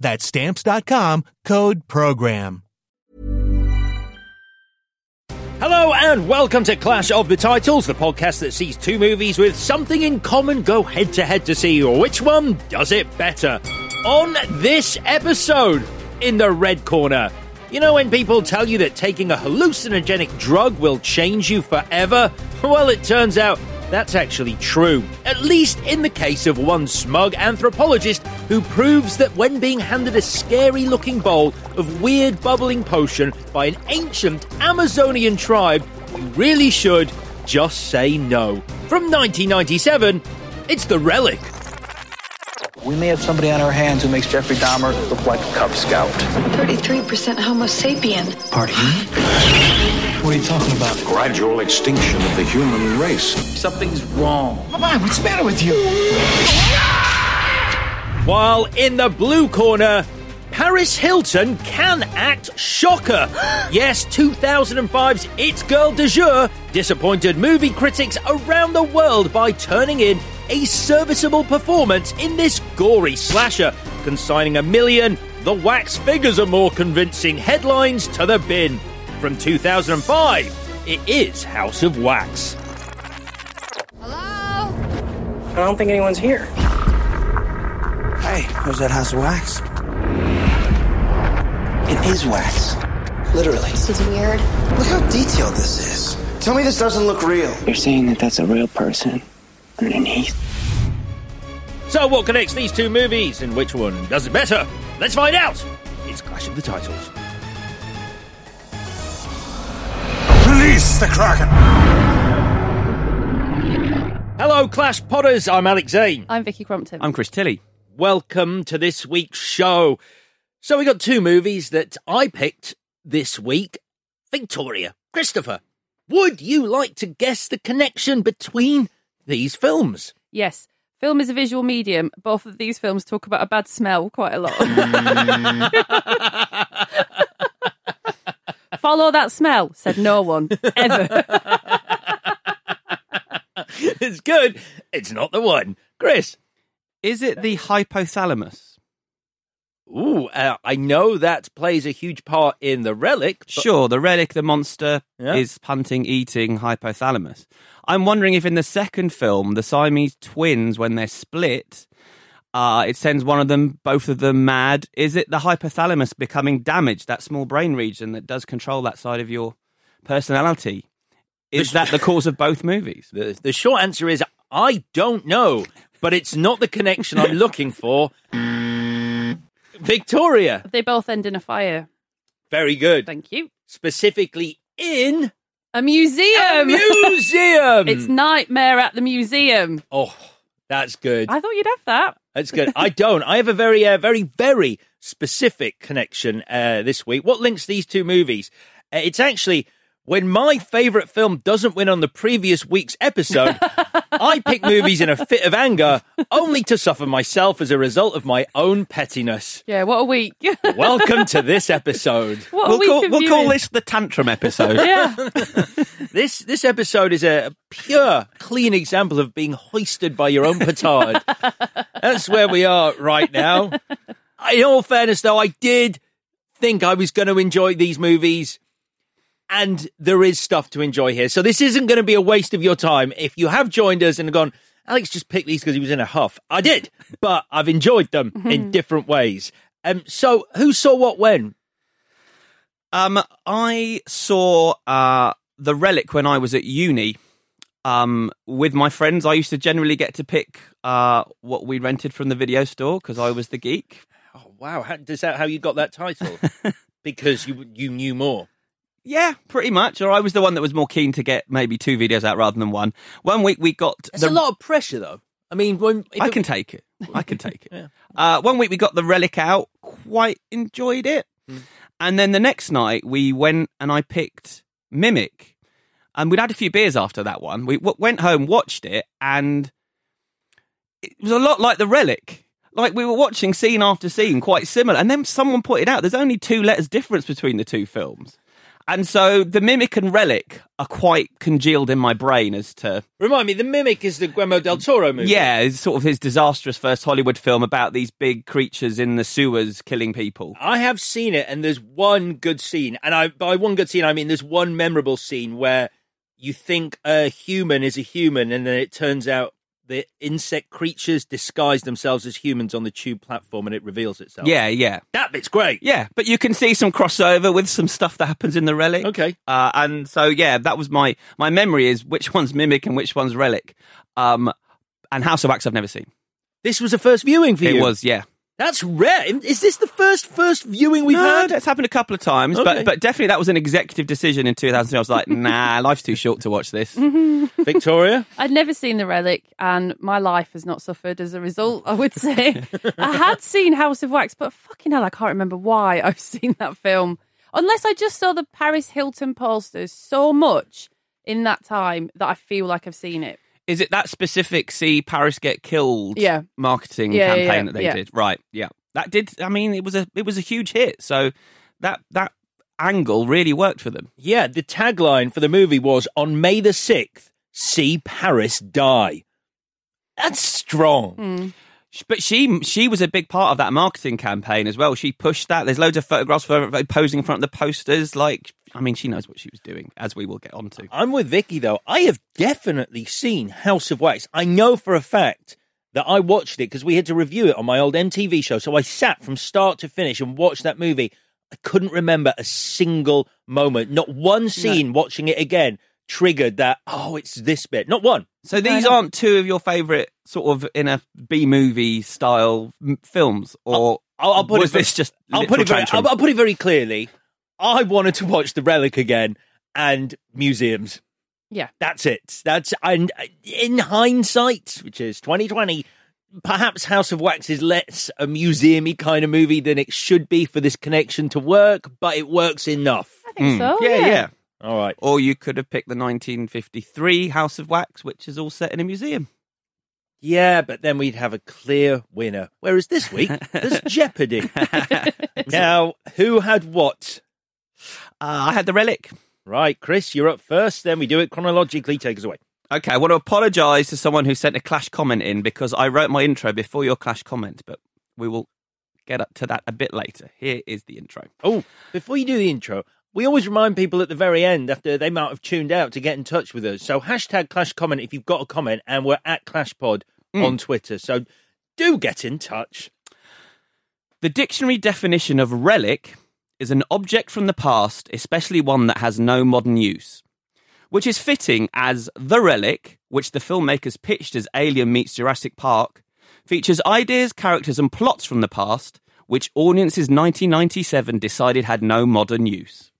That's stamps.com, code PROGRAM. Hello and welcome to Clash of the Titles, the podcast that sees two movies with something in common go head to head to see which one does it better. On this episode, in the red corner, you know when people tell you that taking a hallucinogenic drug will change you forever? Well, it turns out that's actually true, at least in the case of one smug anthropologist who proves that when being handed a scary looking bowl of weird bubbling potion by an ancient Amazonian tribe, you really should just say no. From 1997, it's The Relic. We may have somebody on our hands who makes Jeffrey Dahmer look like a Cub Scout. 33% Homo sapien. Pardon? What are you talking about? gradual extinction of the human race. Something's wrong. Mama, what's the matter with you? While in the blue corner, Paris Hilton can act shocker. yes, 2005's It's Girl de Jour disappointed movie critics around the world by turning in a serviceable performance in this gory slasher, consigning a million the wax figures are more convincing headlines to the bin. From 2005, it is House of Wax. Hello? I don't think anyone's here. Hey, where's that house of wax? It is wax. Literally. This is weird. Look how detailed this is. Tell me this doesn't look real. You're saying that that's a real person underneath? So, what connects these two movies and which one does it better? Let's find out! It's Clash of the Titles. Release the Kraken! Hello, Clash Potters. I'm Alex Zane. I'm Vicky Crompton. I'm Chris Tilly. Welcome to this week's show. So, we got two movies that I picked this week. Victoria, Christopher, would you like to guess the connection between these films? yes, film is a visual medium. Both of these films talk about a bad smell quite a lot. Follow that smell, said no one ever. it's good. It's not the one. Chris. Is it the hypothalamus? Ooh, uh, I know that plays a huge part in the relic. but- Sure, the relic, the monster, Yeah. is hunting, eating hypothalamus. I'm wondering if in the second film, the Siamese twins, when they're split, uh, it sends one of them, both of them mad. Is it the hypothalamus becoming damaged, that small brain region that does control that side of your personality? Is that the cause of both movies? The, the short answer is I don't know, but it's not the connection I'm looking for. Victoria, they both end in a fire. very good. Thank you. Specifically in A museum. a museum. it's Nightmare at the Museum. oh, that's good. I thought you'd have that. That's good. I don't. I have a very, uh, very, very specific connection uh, this week. What links these two movies? Uh, it's actually when my favourite film doesn't win on the previous week's episode, I pick movies in a fit of anger, only to suffer myself as a result of my own pettiness. Yeah, what a week. Welcome to this episode. What We'll week call, we'll call this the tantrum episode. Yeah. This this episode is a pure, clean example of being hoisted by your own petard. That's where we are right now. In all fairness, though, I did think I was going to enjoy these movies, and there is stuff to enjoy here. So this isn't going to be a waste of your time. If you have joined us and gone, Alex just picked these because he was in a huff. I did, but I've enjoyed them in different ways. Um, so who saw what when? Um, I saw uh, the relic when I was at uni. Um, with my friends, I used to generally get to pick uh, what we rented from the video store because I was the geek. Oh wow! How, is that how you got that title? because you you knew more. Yeah, pretty much. Or I was the one that was more keen to get maybe two videos out rather than one. One week we got It's the a lot of pressure, though. I mean, when I it- can take it. I can take it. Yeah. uh, one week we got the relic out, quite enjoyed it, Hmm. and then the next night we went and I picked Mimic, and we'd had a few beers after that one. We w- went home, watched it, and it was a lot like the relic. Like we were watching scene after scene, quite similar, and then someone pointed out there's only two letters difference between the two films. And so the Mimic and Relic are quite congealed in my brain as to Remind me, The Mimic is the Guillermo del Toro movie. yeah, it's sort of his disastrous first Hollywood film about these big creatures in the sewers killing people. I have seen it, and there's one good scene, and I by one good scene I mean there's one memorable scene where you think a human is a human, and then it turns out the insect creatures disguise themselves as humans on the tube platform, and it reveals itself. Yeah, yeah, that bit's great. yeah. But you can see some crossover with some stuff that happens in the Relic. Okay. uh, and so yeah, that was my my memory is which one's Mimic and which one's Relic. Um, and House of Wax I've never seen. This was a first viewing for It you. was yeah. That's rare. Is this the first first viewing we've no, had? that's happened a couple of times, Okay. but but definitely that was an executive decision in 2000. I was like, nah, life's too short to watch this. Victoria. I'd never seen The Relic, and my life has not suffered as a result, I would say. I had seen House of Wax, but fucking hell, I can't remember why I've seen that film. Unless I just saw the Paris Hilton posters so much in that time that I feel like I've seen it. Is it that specific "See Paris Get Killed" Yeah. marketing Yeah, yeah, campaign yeah, that they yeah. did? Right, yeah, that did. I mean, it was a it was a huge hit. So that that angle really worked for them. Yeah, the tagline for the movie was on May the 6th, see Paris die. That's strong. Hmm. But she she was a big part of that marketing campaign as well. She pushed that. There's loads of photographs of her posing in front of the posters. Like, I mean, she knows what she was doing, as we will get on to. I'm with Vicky though. I have definitely seen House of Wax. I know for a fact that I watched it because we had to review it on my old MTV show. So I sat from start to finish and watched that movie. I couldn't remember a single moment, not one scene watching it again triggered that, oh, it's this bit. Not one. So these aren't two of your favourite sort of in a B movie style m- films, or I'll, I'll put was it this just? I'll put it very. I'll, I'll put it very clearly. I wanted to watch The Relic again and museums. Yeah. That's it. That's and in hindsight, which is 2020, perhaps House of Wax is less a museumy kind of movie than it should be for this connection to work, but it works enough. I think so. Hmm. yeah, yeah. All right. Or you could have picked the 1953 House of Wax, which is all set in a museum. Yeah, but then we'd have a clear winner. Whereas this week, there's Jeopardy. now, who had what? Uh, I had the relic. Right, Chris, you're up first. Then we do it chronologically. Take us away. Okay, I want to apologise to someone who sent a Clash comment in because I wrote my intro before your Clash comment, but we will get up to that a bit later. Here is the intro. Oh, before you do the intro, we always remind people at the very end after they might have tuned out to get in touch with us. So hashtag Clash Comment if you've got a comment, and we're at ClashPod on Twitter. So do get in touch. The dictionary definition of relic is an object from the past, especially one that has no modern use, which is fitting as The Relic, which the filmmakers pitched as Alien meets Jurassic Park, features ideas, characters, and plots from the past, which audiences 1997 decided had no modern use.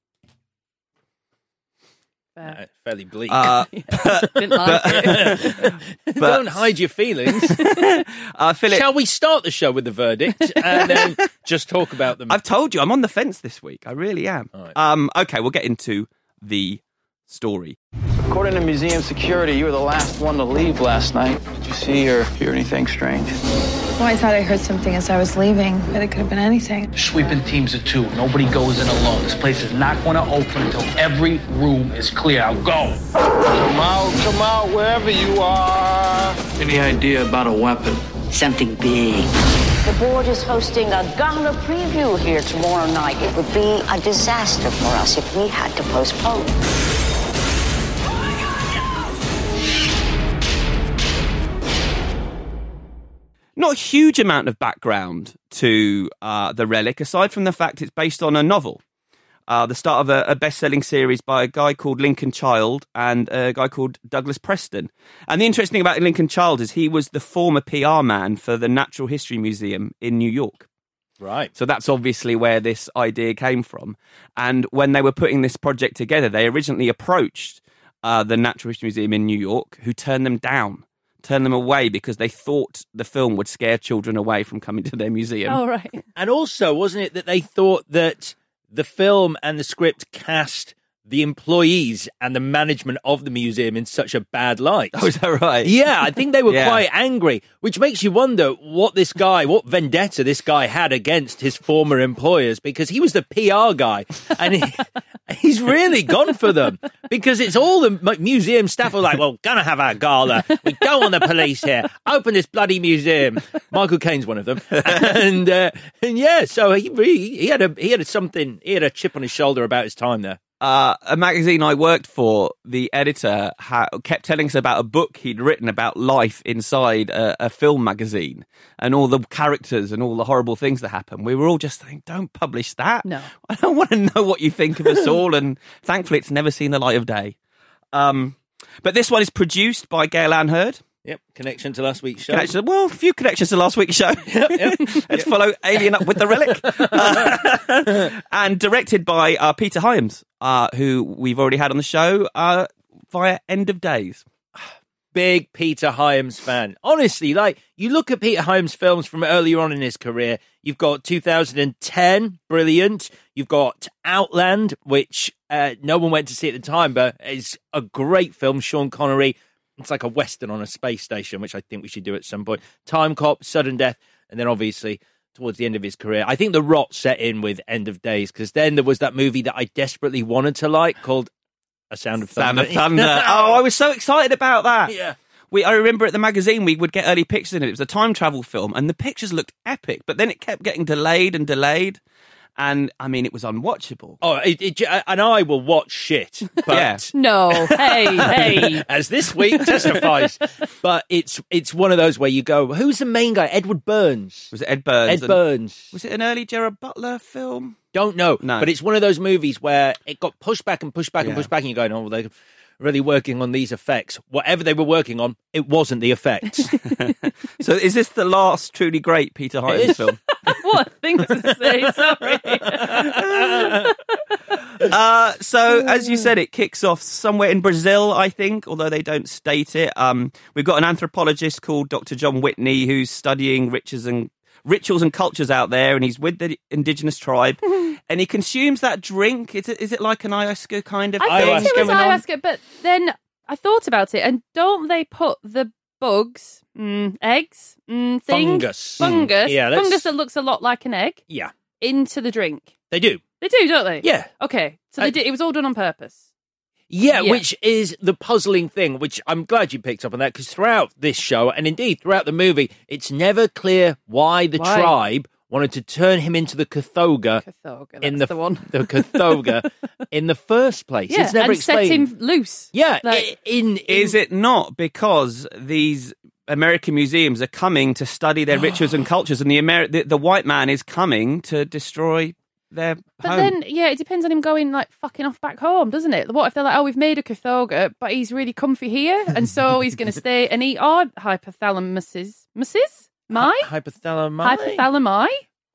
Uh, fairly bleak. Uh, Didn't like it. Don't hide your feelings. uh, Philip, Shall we start the show with the verdict and then just talk about them? I've told you I'm on the fence this week. I really am. All right. Um, okay, we'll get into the story. According to museum security, you were the last one to leave last night. Did you see or hear anything strange? Well, I thought I heard something as I was leaving, but it could have been anything. Sweeping teams of two. Nobody goes in alone. This place is not going to open until every room is clear. Now go. Come out, come out, wherever you are. Any idea about a weapon? Something big. The board is hosting a gala preview here tomorrow night. It would be a disaster for us if we had to postpone. Not a huge amount of background to uh, the relic, aside from the fact it's based on a novel. Uh, the start of a, a best-selling series by a guy called Lincoln Child and a guy called Douglas Preston. And the interesting thing about Lincoln Child is he was the former PR man for the Natural History Museum in New York. Right. So that's obviously where this idea came from. And when they were putting this project together, they originally approached uh, the Natural History Museum in New York, who turned them down, turned them away because they thought the film would scare children away from coming to their museum. Oh, right. And also, wasn't it that they thought that the film and the script cast the employees and the management of the museum in such a bad light? Oh, is that right? Yeah, I think they were Yeah. quite angry, which makes you wonder what this guy, what vendetta this guy had against his former employers because he was the PR guy and he, he's really gone for them because it's all the museum staff are like, well, gonna have our gala. We don't want the police here. Open this bloody museum. Michael Caine's one of them. And, uh, and yeah, so he really, he had a, he had a something, he had a chip on his shoulder about his time there. Uh, a magazine I worked for, the editor ha- kept telling us about a book he'd written about life inside a, a film magazine and all the characters and all the horrible things that happen. We were all just saying, don't publish that. No. I don't want to know what you think of us all. And thankfully, it's never seen the light of day. Um, but this one is produced by Gail Ann Hurd. Yep, connection to last week's show. Connection, well, a few connections to last week's show. Let's follow Alien up with the relic. Uh, and directed by uh, Peter Hyams, uh, who we've already had on the show uh, via End of Days. big Peter Hyams fan. Honestly, like you look at Peter Hyams films from earlier on in his career, you've got 2010, brilliant. You've got Outland, which uh, no one went to see at the time, but is a great film. Sean Connery. It's like a western on a space station, which I think we should do at some point. Time Cop, Sudden Death, and then obviously towards the end of his career, I think the rot set in with End of Days because then there was that movie that I desperately wanted to like called A Sound of Sound Thunder. of Thunder. oh, I was so excited about that. Yeah. We, I remember at the magazine we would get early pictures in it. It was a time travel film, and the pictures looked epic. But then it kept getting delayed and delayed, and I mean, it was unwatchable. Oh, it, it, and I will watch shit, but Yeah. No. Hey, hey. as this week testifies. but it's it's one of those where you go, who's the main guy? Edward Burns. Was it Ed Burns? Ed and- Burns. Was it an early Gerard Butler film? Don't know. No. But it's one of those movies where it got pushed back and pushed back and pushed back, and you're going, oh, well, they're really working on these effects. Whatever they were working on, it wasn't the effects. So is this the last truly great Peter Hyams film? what a thing to say. Sorry. Uh, so as you said, it kicks off somewhere in Brazil, I think, although they don't state it. Um, we've got an anthropologist called Dr. John Whitney who's studying rituals and rituals and cultures out there, and he's with the indigenous tribe, and he consumes that drink. Is it, is it like an ayahuasca kind of I thing thought it was on? ayahuasca, but then I thought about it, and don't they put the bugs, mm, eggs, mm, thing, Fungus. fungus, Mm, yeah, that's- fungus that looks a lot like an egg, yeah, into the drink? they do. They do, don't they? Yeah. Okay, so I- they did. It was all done on purpose. Yeah, Yeah. which is the puzzling thing, which I'm glad you picked up on that because throughout this show and indeed throughout the movie, it's never clear why the Why? tribe wanted to turn him into the Kothoga Kothoga, in the, the one. the Kothoga in the first place. Yeah, it's never and set explained. him loose. Yeah, Like- i- in, in Is it not because these American museums are coming to study their rituals and cultures, and the, Ameri- the the white man is coming to destroy their But home? then, yeah, it depends on him going like fucking off back home, doesn't it? What if they're like, oh, we've made a Kothoga, but he's really comfy here, and so he's going to stay and eat our hypothalamuses, Mrs. My hypothalamus. hypothalami.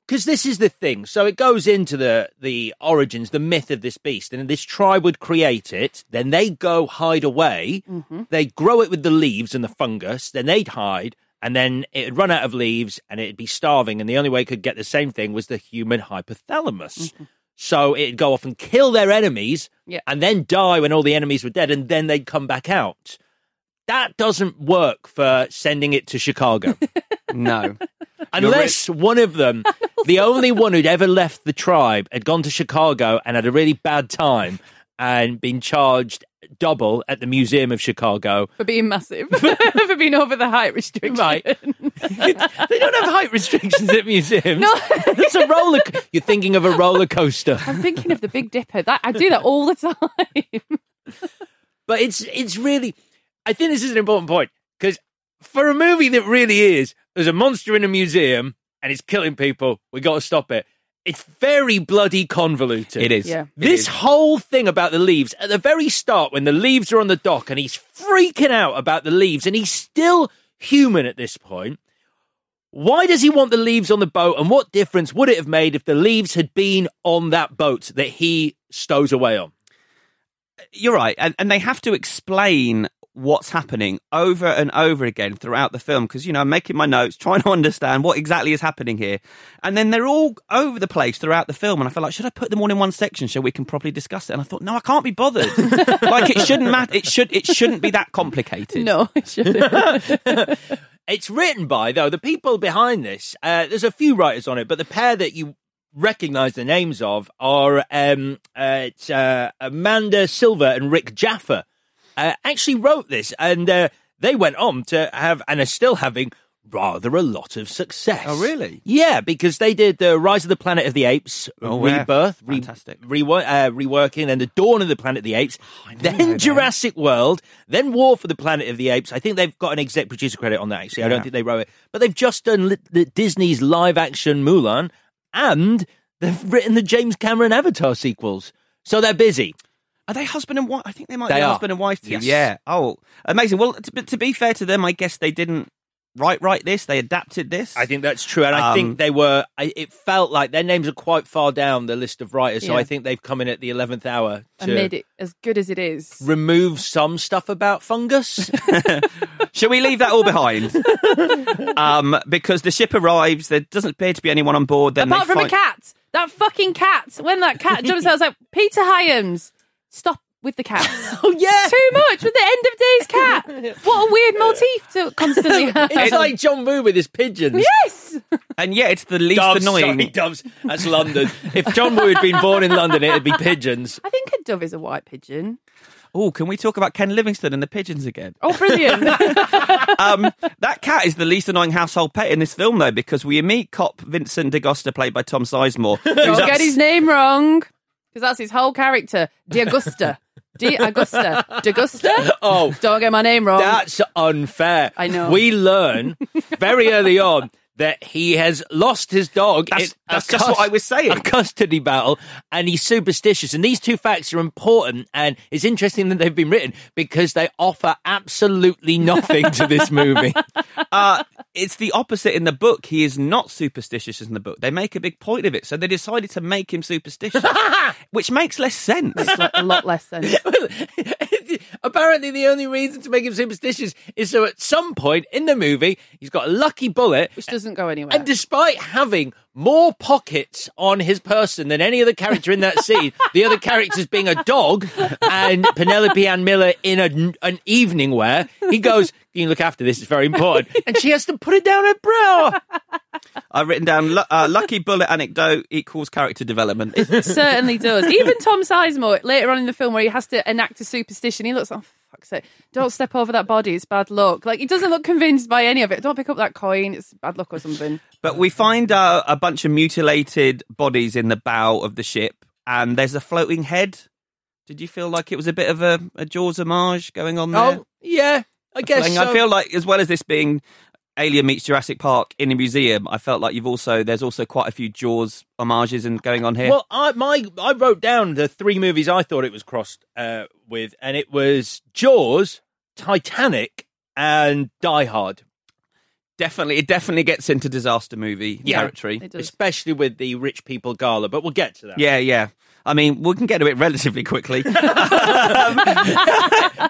because this is the thing. So it goes into the the origins, the myth of this beast, and this tribe would create it. Then they go hide away. Mm-hmm. They grow it with the leaves and the fungus. Then they'd hide, and then it'd run out of leaves, and it'd be starving. And the only way it could get the same thing was the human hypothalamus. Mm-hmm. so it'd go off and kill their enemies, Yeah. and then die when all the enemies were dead, and then they'd come back out. That doesn't work for sending it to Chicago. No. Unless one of them, the only one who'd ever left the tribe, had gone to Chicago and had a really bad time and been charged double at the Museum of Chicago. For being massive, for being over the height restriction. Right. they don't have height restrictions at museums. No. It's a roller. co- You're thinking of a roller coaster. I'm thinking of the Big Dipper. That I do that all the time. But it's it's really. I think this is an important point because for a movie that really is, there's a monster in a museum and it's killing people. We got to stop it. It's very bloody convoluted. It is. Yeah. This is. whole thing about the leaves at the very start, when the leaves are on the dock and he's freaking out about the leaves, and he's still human at this point. Why does he want the leaves on the boat? And what difference would it have made if the leaves had been on that boat that he stows away on? You're right, and, and they have to explain what's happening over and over again throughout the film because you know I'm making my notes, trying to understand what exactly is happening here, and then they're all over the place throughout the film, and I feel like should I put them all in one section so we can properly discuss it? And I thought, no, I can't be bothered. like it shouldn't matter. It should. It shouldn't be that complicated. no, it shouldn't. It's written by, though, the people behind this. Uh, there's a few writers on it, but the pair that you recognize the names of are um, uh, it's, uh, Amanda Silver and Rick Jaffa. Uh, actually wrote this, and uh, they went on to have, and are still having, rather a lot of success. Oh, really? Yeah, because they did the Rise of the Planet of the Apes, Oh, yeah. Rebirth, re- Fantastic. rework, uh, reworking, then the Dawn of the Planet of the Apes, then Jurassic World, then War for the Planet of the Apes. I think they've got an exec producer credit on that. Actually, I don't think they wrote it, but they've just done li- the Disney's live action Mulan, and they've written the James Cameron Avatar sequels. So they're busy. Are they husband and wife? I think they might They be are. husband and wife team. Yes. Yeah. Oh, amazing. Well, to, but to be fair to them, I guess they didn't write write this. They adapted this. I think that's true, and I Um, think they were. I, it felt like their names are quite far down the list of writers, so I think they've come in at the eleventh hour and to made it as good as it is. remove some stuff about fungus. Shall we leave that all behind? um, because the ship arrives, there doesn't appear to be anyone on board. Then Apart they from a cat, that fucking cat. When that cat jumps out, I was like, Peter Hyams, stop with the cat. oh yeah, Too much with the end of days cat. What a weird motif to constantly have. it's like John Woo with his pigeons. yes. and yeah, it's the least Doves, annoying. sorry, doves. That's London. if John Woo had been born in London, it'd be pigeons. I think a dove is a white pigeon. Oh, can we talk about Ken Livingstone and the pigeons again? Oh, brilliant. um, that cat is the least annoying household pet in this film, though, because we meet cop Vincent D'Agosta, played by Tom Sizemore. who's Don't ups- get his name wrong. Because that's his whole character. D'Agosta. D'Agosta. D'Agosta? Oh, Don't get my name wrong. That's unfair. I know. We learn very early on that he has lost his dog. That's- in that's just what I was saying. A custody battle, and he's superstitious. And these two facts are important, and it's interesting that they've been written because they offer absolutely nothing to this movie. uh, it's the opposite in the book. He is not superstitious in the book. They make a big point of it, so they decided to make him superstitious, which makes less sense. Makes like a lot less sense. Apparently, the only reason to make him superstitious is so at some point in the movie, he's got a lucky bullet, Which doesn't go anywhere. And despite having more pockets on his person than any other character in that scene, the other characters being a dog and Penelope Ann Miller in a, an evening wear, he goes, Can you look after this? It's very important. And she has to put it down her brow. I've written down uh, lucky bullet anecdote equals character development. certainly does. Even Tom Sizemore later on in the film, where he has to enact a superstition, he looks like, oh, fuck's sake, don't step over that body, it's bad luck. Like, he doesn't look convinced by any of it. Don't pick up that coin, it's bad luck or something. But we find uh, a bunch of mutilated bodies in the bow of the ship, and there's a floating head. Did you feel like it was a bit of a, a Jaws homage going on there? Oh, yeah, I guess. So. I feel like, as well as this being Alien meets Jurassic Park in a museum, I felt like you've also there's also quite a few Jaws homages and going on here. Well, I my I wrote down the three movies I thought it was crossed uh, with, and it was Jaws, Titanic, and Die Hard. Definitely, it definitely gets into disaster movie Yeah. territory. especially with the rich people gala. But we'll get to that. Yeah, yeah. I mean, we can get to it relatively quickly.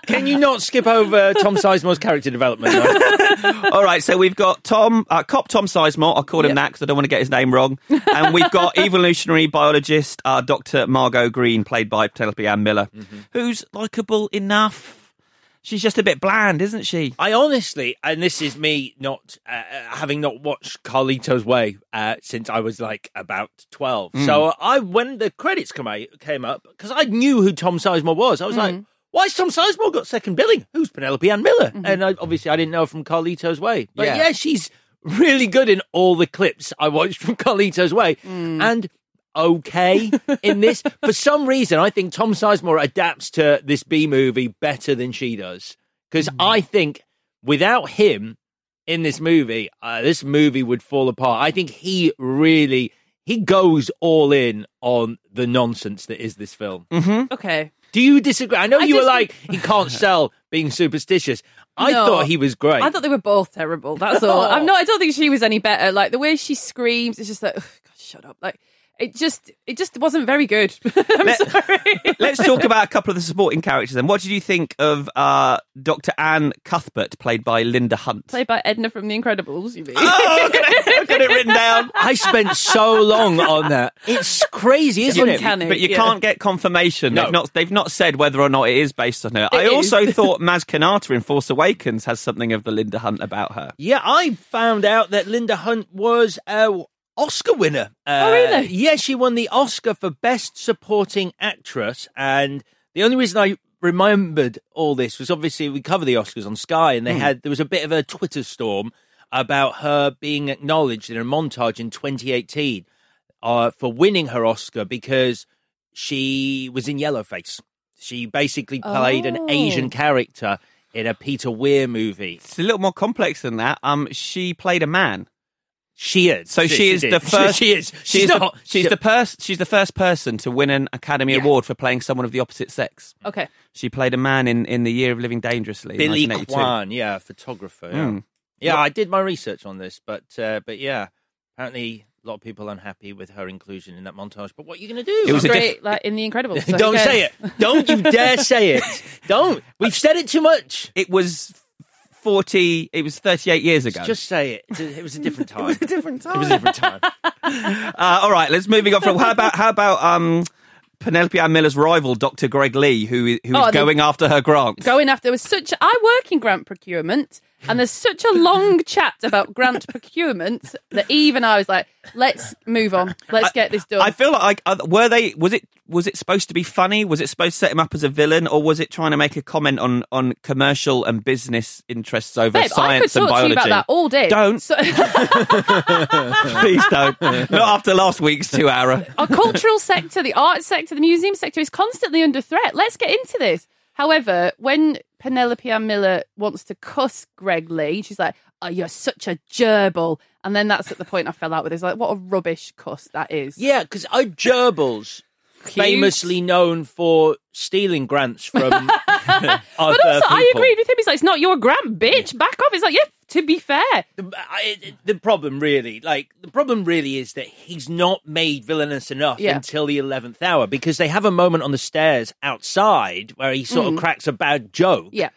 Can you not skip over Tom Sizemore's character development? though? All right, so we've got Tom, uh, cop Tom Sizemore. I'll call him Yep. that because I don't want to get his name wrong. And we've got evolutionary biologist uh, Dr. Margot Green, played by Penelope Ann Miller, who's likable enough. She's just a bit bland, isn't she? I honestly, and this is me not uh, uh, having not watched Carlito's Way uh, since I was like about twelve. So I, when the credits come out, came up, because I knew who Tom Sizemore was, I was like, "Why has Tom Sizemore got second billing? Who's Penelope Ann Miller?" And I, obviously, I didn't know from Carlito's Way, but Yeah. yeah. she's really good in all the clips I watched from Carlito's Way, and. Okay, in this, for some reason, I think Tom Sizemore adapts to this B movie better than she does. Because I think without him in this movie, uh, this movie would fall apart. I think he really he goes all in on the nonsense that is this film. Okay. Do you disagree? I know I you were like he can't sell being superstitious. I No. thought he was great. I thought they were both terrible. That's all. I'm not. I don't think she was any better. Like the way she screams, it's just like, "Ugh, God, shut up. Like it just, it just wasn't very good. I'm Let- sorry. Let's talk about a couple of the supporting characters. then. what did you think of uh, Dr. Anne Cuthbert, played by Linda Hunt? Played by Edna from The Incredibles. You mean? Oh, I've got it, I've got it written down. I spent so long on that. It's crazy, isn't it? uncanny. But you Yeah. can't get confirmation. No. They've not. They've not said whether or not it is based on her. I is. also thought Maz Kanata in Force Awakens has something of the Linda Hunt about her. Yeah, I found out that Linda Hunt was a Oscar winner. Uh, Oh, really? Yeah, she won the Oscar for Best Supporting Actress, and the only reason I remembered all this was obviously we cover the Oscars on Sky, and they had there was a bit of a Twitter storm about her being acknowledged in a montage in 2018 uh, for winning her Oscar because she was in Yellowface. She basically played an Oh. Asian character in a Peter Weir movie. It's a little more complex than that. Um, she played a man. She is. So she, is did. the first. She is. She's, She's the, not. she's the first. She's the first person to win an Academy Yeah. Award for playing someone of the opposite sex. Okay. She played a man in, in the Year of Living Dangerously. Billy 1982. Kwan, yeah, photographer. Yeah, Mm. yeah I did my research on this, but uh, but yeah, apparently a lot of people unhappy with her inclusion in that montage. But what are you going to do? It was Great, diff- like in The Incredibles. so Don't say it. Don't you dare say it. Don't. We've said it too much. It was forty. It was thirty-eight years ago. Just say it. It was a different time. a different time. It was a different time. Uh, all right, let's moving on from. How about how about um, Penelope Ann Miller's rival, Dr. Greg Lee, who who is Oh, the- going after her grant? Going after there was such. I work in grant procurement, and there's such a long chat about grant procurement that Eve and I was like, "Let's move on. Let's get this done." I feel like were they was it was it supposed to be funny? Was it supposed to set him up as a villain, or was it trying to make a comment on on commercial and business interests over Babe, science and biology? about that all day. Don't. So, Please don't. Not after last week's two hour. our cultural sector, the arts sector, the museum sector is constantly under threat. Let's get into this. However, when Penelope Ann Miller wants to cuss Greg Lee, she's like, "Oh, you're such a gerbil," and then that's at the point I fell out with. It's like, what a rubbish cuss that is. Yeah, because I oh, gerbils. Famously known for stealing grants from other people. But also, I people. agreed with him. He's like, it's not your grant, bitch. Back off. It's like, yeah, to be fair. The, I, the problem really, like the problem really, is that he's not made villainous enough Yeah. until the eleventh hour because they have a moment on the stairs outside where he sort of cracks a bad joke. Mm. Yeah.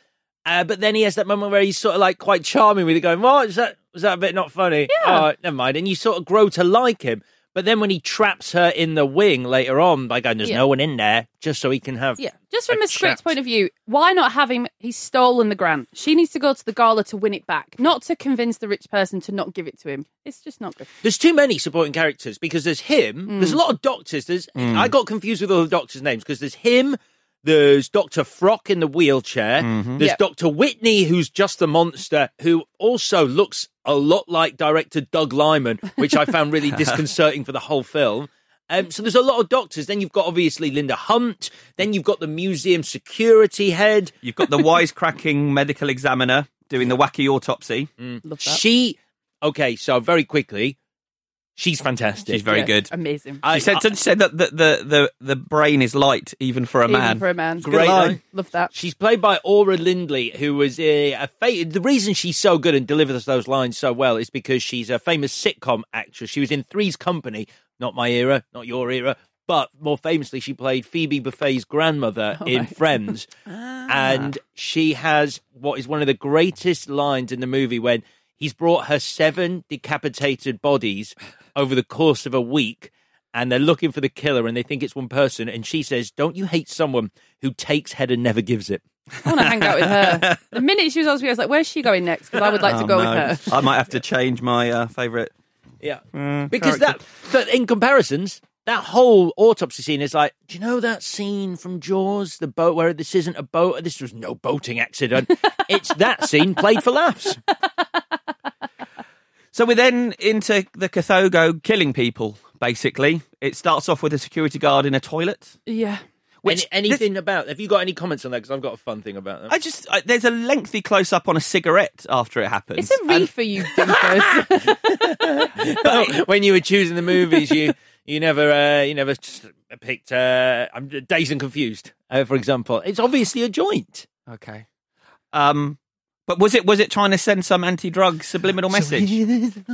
Uh, but then he has that moment where he's sort of like quite charming with it, going, "What is that? Was that a bit not funny? Yeah. Oh, never mind." And you sort of grow to like him. But then when he traps her in the wing later on by going, "There's Yeah. no one in there," just so he can have Yeah. Just from a, script chat. point of view, why not have him? He's stolen the grant. She needs to go to the gala to win it back, not to convince the rich person to not give it to him. It's just not good. There's too many supporting characters because there's him. Mm. There's a lot of doctors. There's I got confused with all the doctors' names because there's him. There's Doctor Frock in the wheelchair. There's Yep. Doctor Whitney, who's just the monster, who also looks a lot like director Doug Liman, which I found really disconcerting for the whole film. Um, so there's a lot of doctors. Then you've got obviously Linda Hunt. Then you've got the museum security head. You've got the wisecracking medical examiner doing the wacky autopsy. Love that. She, okay, so very quickly, She's fantastic. She's very Yeah, good. Amazing. She said, she said that the, the, the, the brain is light even for a Even man. for a man. Great line. Love that. She's played by Audra Lindley, who was a, a fa- the reason she's so good and delivers those lines so well is because she's a famous sitcom actress. She was in Three's Company, not my era, not your era, but more famously, she played Phoebe Buffay's grandmother Oh, in right. Friends, ah. and she has what is one of the greatest lines in the movie when he's brought her seven decapitated bodies over the course of a week. And they're looking for the killer, and they think it's one person. And she says, "Don't you hate someone who takes head and never gives it?" I want to hang out with her. The minute she was on screen, I was like, where's she going next? Because I would like to Oh, go no. with her. I might have to change my uh, favourite. Yeah, Mm, because character. that. But in comparisons, that whole autopsy scene is like, do you know that scene from Jaws, the boat where this isn't a boat, this was no boating accident. it's that scene played for laughs. So we're then into the Kothoga killing people, basically. It starts off with a security guard in a toilet. Yeah. Which- Any, anything about? Have you got any comments on that? Because I've got a fun thing about that. I just, I, there's a lengthy close up on a cigarette after it happens. It's a reefer, you dinkers. when you were choosing the movies, you you never uh, you never picked. Uh, I'm dazed and confused, uh, for example. It's obviously a joint. Okay. Um, but was it was it trying to send some anti-drug subliminal message?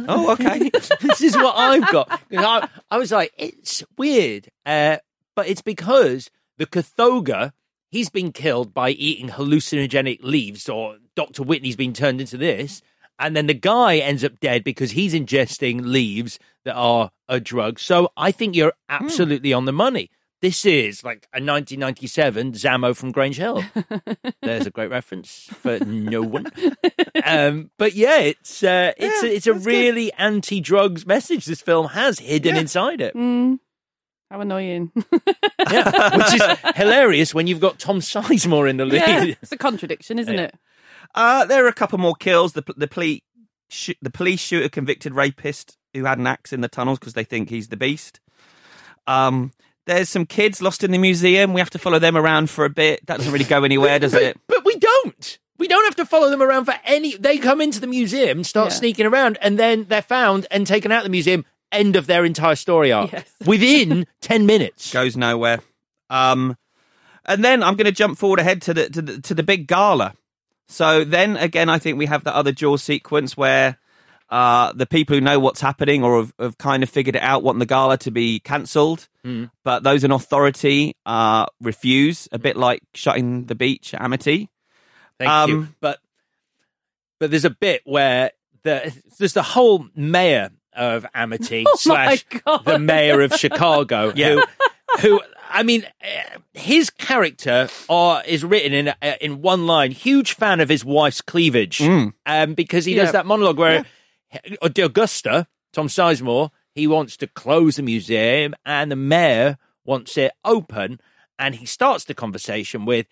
oh, okay. this is what I've got. I, I was like, it's weird, uh, but it's because the Kothoga, he's been killed by eating hallucinogenic leaves, or Dr. Whitney's been turned into this. And then the guy ends up dead because he's ingesting leaves that are a drug. So I think you're absolutely on the money. This is like a 1997 Zammo from Grange Hill. There's a great reference for no one. Um, but yeah, it's uh, it's a, it's a really anti-drugs message this film has hidden inside it, Mm. How annoying. yeah, which is hilarious when you've got Tom Sizemore in the lead. yeah. It's a contradiction, isn't Yeah. it? Uh, there are a couple more kills. The the police sh- the police shoot a convicted rapist who had an axe in the tunnels because they think he's the beast. Um, there's some kids lost in the museum. We have to follow them around for a bit. That doesn't really go anywhere, does it? But we don't. We don't have to follow them around for any. They come into the museum, start Yeah. sneaking around, and then they're found and taken out of the museum. End of their entire story arc Yes. within ten minutes. Goes nowhere. Um, and then I'm going to jump forward ahead to the to the to the big gala. So then again, I think we have the other Jaws sequence where uh, the people who know what's happening or have, have kind of figured it out want the gala to be cancelled, Mm. but those in authority uh, refuse. A bit like shutting the beach at Amity. Thank you. Um, But but there's a bit where the there's the whole mayor of Amity Oh slash the mayor of Chicago Yeah. who who I mean his character uh, is written in in one line. Huge fan of his wife's cleavage, Mm. um, because he Yeah. does that monologue where the Uh, Augusta Tom Sizemore he wants to close the museum and the mayor wants it open, and he starts the conversation with,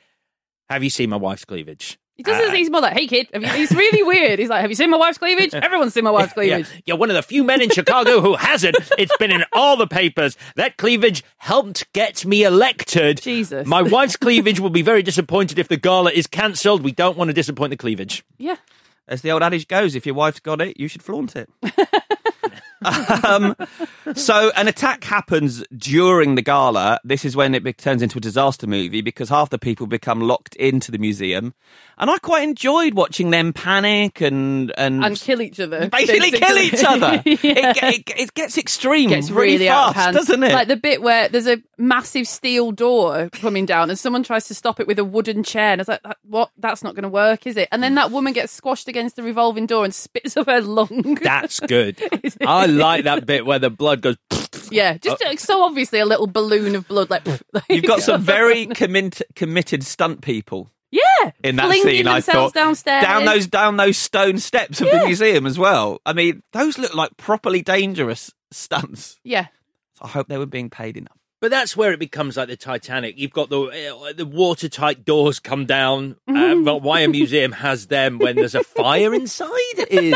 "Have you seen my wife's cleavage?" He doesn't. Uh, he's more like, "Hey, kid." Have you, he's really weird. He's like, "Have you seen my wife's cleavage? Everyone's seen my wife's Yeah, cleavage." you're one of the few men in Chicago who hasn't. It's been in all the papers. That cleavage helped get me elected. Jesus. My wife's cleavage will be very disappointed if the gala is cancelled. We don't want to disappoint the cleavage. Yeah. As the old adage goes, if your wife's got it, you should flaunt it. um, so an attack happens during the gala. This is when it be- turns into a disaster movie because half the people become locked into the museum, and I quite enjoyed watching them panic and and, And kill each other. basically kill each other. Yeah. it, it, it gets extreme, gets really, really, fast, out of hand, doesn't it? Like the bit where there's a massive steel door coming down, and someone tries to stop it with a wooden chair, and I was like, "That- "What? That's not going to work, is it?" And then that woman gets squashed against the revolving door and spits up her lung. That's good. I like that bit where the blood goes. yeah, just uh, like, so obviously a little balloon of blood. Like You've got some very commit, committed stunt people. yeah in that scene, I thought downstairs down those down those stone steps of the museum as well. I mean, those look like properly dangerous stunts. Yeah, I hope they were being paid enough. But that's where it becomes like the Titanic. You've got the uh, the watertight doors come down. Uh, but why a museum has them when there's a fire inside is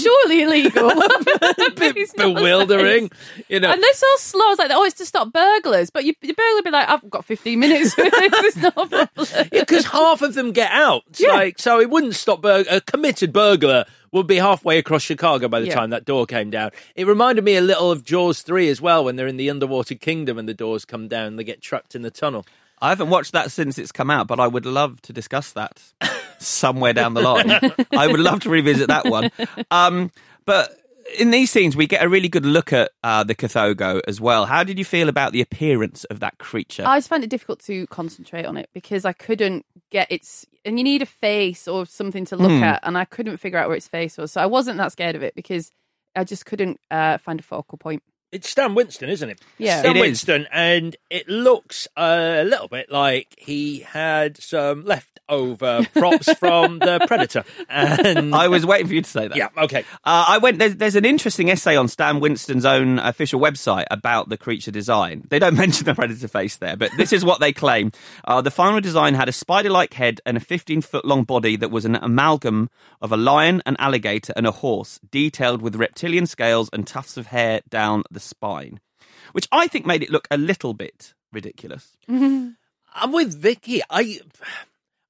surely illegal. bit bewildering. You know, And they're so slow. It's like, oh, it's to stop burglars. But you, the burglar would be like, I've got 15 minutes. it's not a problem. because because half of them get out. Yeah. like so it wouldn't stop bur- a committed burglar would be halfway across Chicago by the Yeah. time that door came down. It reminded me a little of Jaws 3 as well when they're in the underwater kingdom and the doors come down and they get trapped in the tunnel. I haven't watched that since it's come out, but I would love to discuss that somewhere down the line. I would love to revisit that one. Um, but in these scenes, we get a really good look at uh, the Kothoga as well. How did you feel about the appearance of that creature? I just found it difficult to concentrate on it because I couldn't get its. And you need a face or something to look Hmm. at, and I couldn't figure out where its face was. So I wasn't that scared of it because I just couldn't uh, find a focal point. It's Stan Winston, isn't it? Yeah. Stan It is. Winston, and it looks uh, a little bit like he had some leftover props from the Predator. And I was waiting for you to say that. yeah, okay. Uh, I went. There's, there's an interesting essay on Stan Winston's own official website about the creature design. They don't mention the predator face there, but this is what they claim: uh, the final design had a spider-like head and a 15 foot long body that was an amalgam of a lion, an alligator, and a horse, detailed with reptilian scales and tufts of hair down the spine, which I think made it look a little bit ridiculous. I'm with Vicky. I,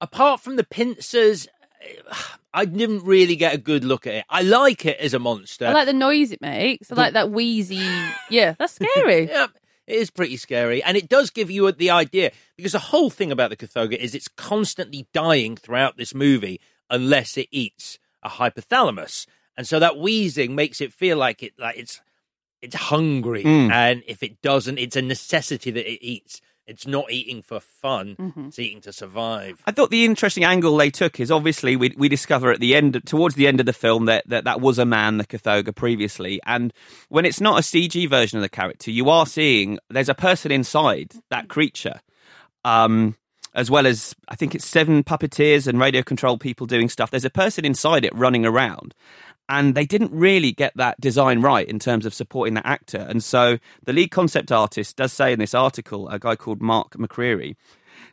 apart from the pincers, I didn't really get a good look at it. I like it as a monster. I like the noise it makes. I like that wheezy. Yeah, that's scary. Yeah, it is pretty scary, and it does give you the idea because the whole thing about the Kothoga is it's constantly dying throughout this movie unless it eats a hypothalamus, and so that wheezing makes it feel like it like it's it's hungry, Mm. and if it doesn't, it's a necessity that it eats. It's not eating for fun; Mm-hmm. it's eating to survive. I thought the interesting angle they took is obviously we we discover at the end towards the end of the film that that, that was a man the Kothoga previously and when it's not a CG version of the character you are seeing there's a person inside that creature um as well as I think it's seven puppeteers and radio control people doing stuff there's a person inside it running around and they didn't really get that design right in terms of supporting that actor. And so the lead concept artist does say in this article, a guy called Mark McCreery,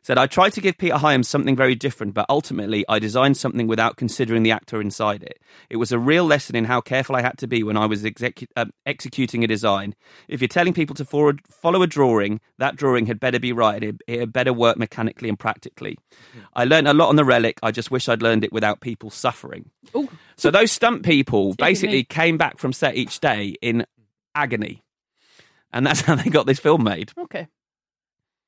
said, I tried to give Peter Hyams something very different, but ultimately I designed something without considering the actor inside it. It was a real lesson in how careful I had to be when I was execu- uh, executing a design. If you're telling people to forward, follow a drawing, that drawing had better be right. It, it had better work mechanically and practically. I learned a lot on the relic. I just wish I'd learned it without people suffering. So those stunt people basically me. came back from set each day in agony. And that's how they got this film made. Okay.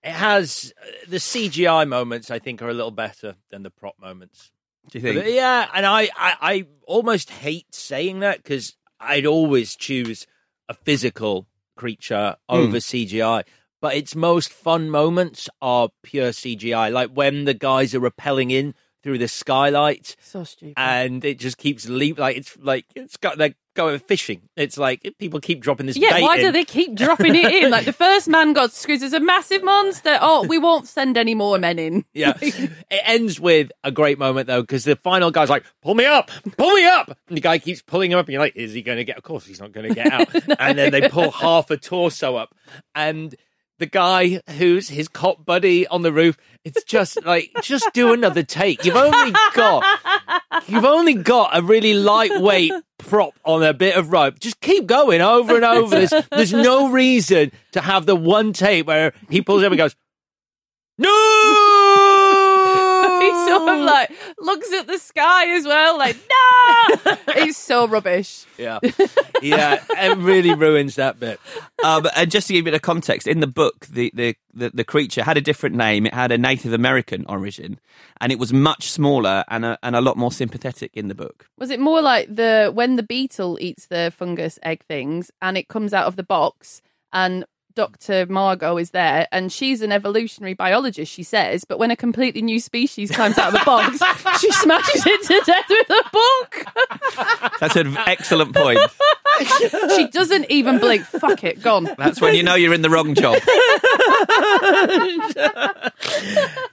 It has uh, the CGI moments. I think are a little better than the prop moments. Do you think? Yeah, and I, I, I almost hate saying that because I'd always choose a physical creature over CGI. But its most fun moments are pure CGI, like when the guys are rappelling in through the skylight So stupid. and it just keeps leap like it's like it's got they're going fishing. It's like people keep dropping this. yeah, why in. do they keep dropping it in? Like the first man got screwed. There's a massive monster. Oh, we won't send any more men in. Yeah. it ends with a great moment though, because the final guy's like, "Pull me up, pull me up," and the guy keeps pulling him up, and you're like, "Is he going to get?" Of course, he's not going to get out. And then they pull half a torso up, and the guy who's his cop buddy on the roof, it's just like, just do another take. You've only got, you've only got a really lightweight prop on a bit of rope. Just keep going over and over. There's, there's no reason to have the one take where he pulls up and goes, no. He sort of like looks at the sky as well, like no. It's so rubbish. Yeah, yeah, it really ruins that bit. um, and just to give you a bit of context, in the book, the, the, the, the creature had a different name. It had a Native American origin, and it was much smaller and a, and a lot more sympathetic in the book. Was it more like the when the beetle eats the fungus egg things and it comes out of the box and Dr. Margot is there and she's an evolutionary biologist, she says, but when a completely new species comes out of the box, she smashes it to death with a book. That's an excellent point. she doesn't even blink. Fuck it, gone. That's when you know you're in the wrong job.